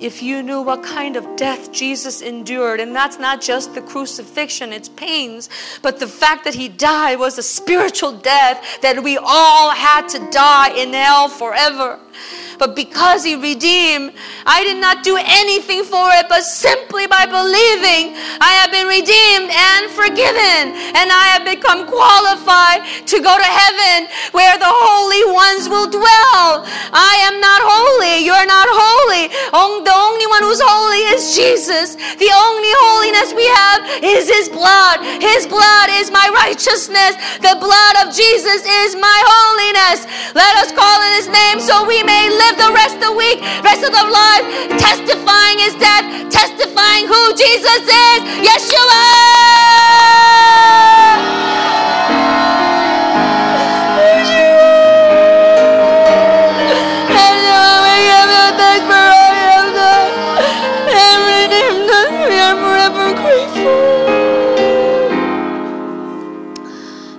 if you knew what kind of death Jesus endured, and that's not just the crucifixion, it's pains, but the fact that he died was a spiritual death that we all had to die in hell forever. But because He redeemed, I did not do anything for it, but simply by believing I have been redeemed and forgiven, and I have become qualified to go to heaven where the holy ones will dwell. I am not holy, you're not holy. The only one who's holy is Jesus. The only holiness we have is His blood. His blood is my righteousness. The blood of Jesus is my holiness. Let us call in His name so we may live live the rest of the week rest of their life, testifying his death, testifying who Jesus is. Yeshua.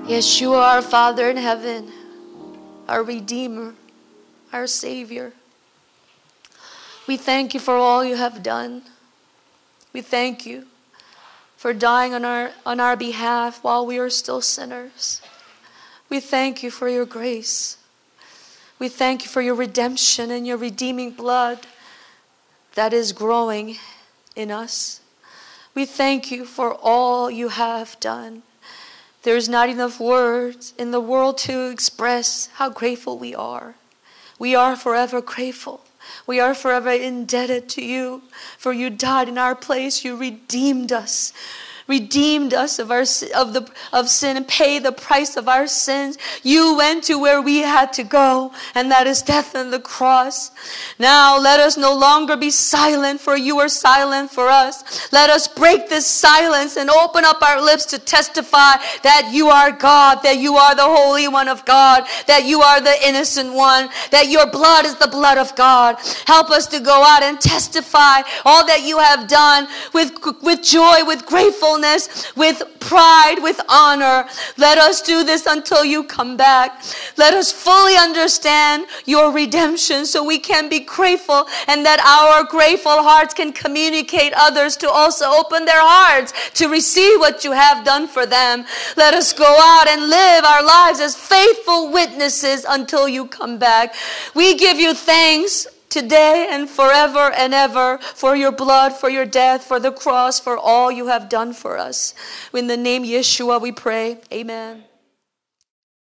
Yeshua, our Father in heaven, our Redeemer, our Savior. We thank you for all you have done. We thank you for dying on our, on our behalf while we are still sinners. We thank you for your grace. We thank you for your redemption and your redeeming blood that is growing in us. We thank you for all you have done. There's not enough words in the world to express how grateful we are. We are forever grateful. We are forever indebted to you, for you died in our place. You redeemed us redeemed us of, our, of, the, of sin and paid the price of our sins. You went to where we had to go, and that is death on the cross. Now let us no longer be silent, for you are silent for us. Let us break this silence and open up our lips to testify that you are God, that you are the Holy One of God, that you are the innocent one, that your blood is the blood of God. Help us to go out and testify all that you have done with, with joy, with gratefulness with pride, with honor. Let us do this until you come back. Let us fully understand your redemption so we can be grateful and that our grateful hearts can communicate others to also open their hearts to receive what you have done for them. Let us go out and live our lives as faithful witnesses until you come back. We give you thanks today and forever and ever for your blood, for your death, for the cross, for all you have done for us. In the name Yeshua we pray. Amen.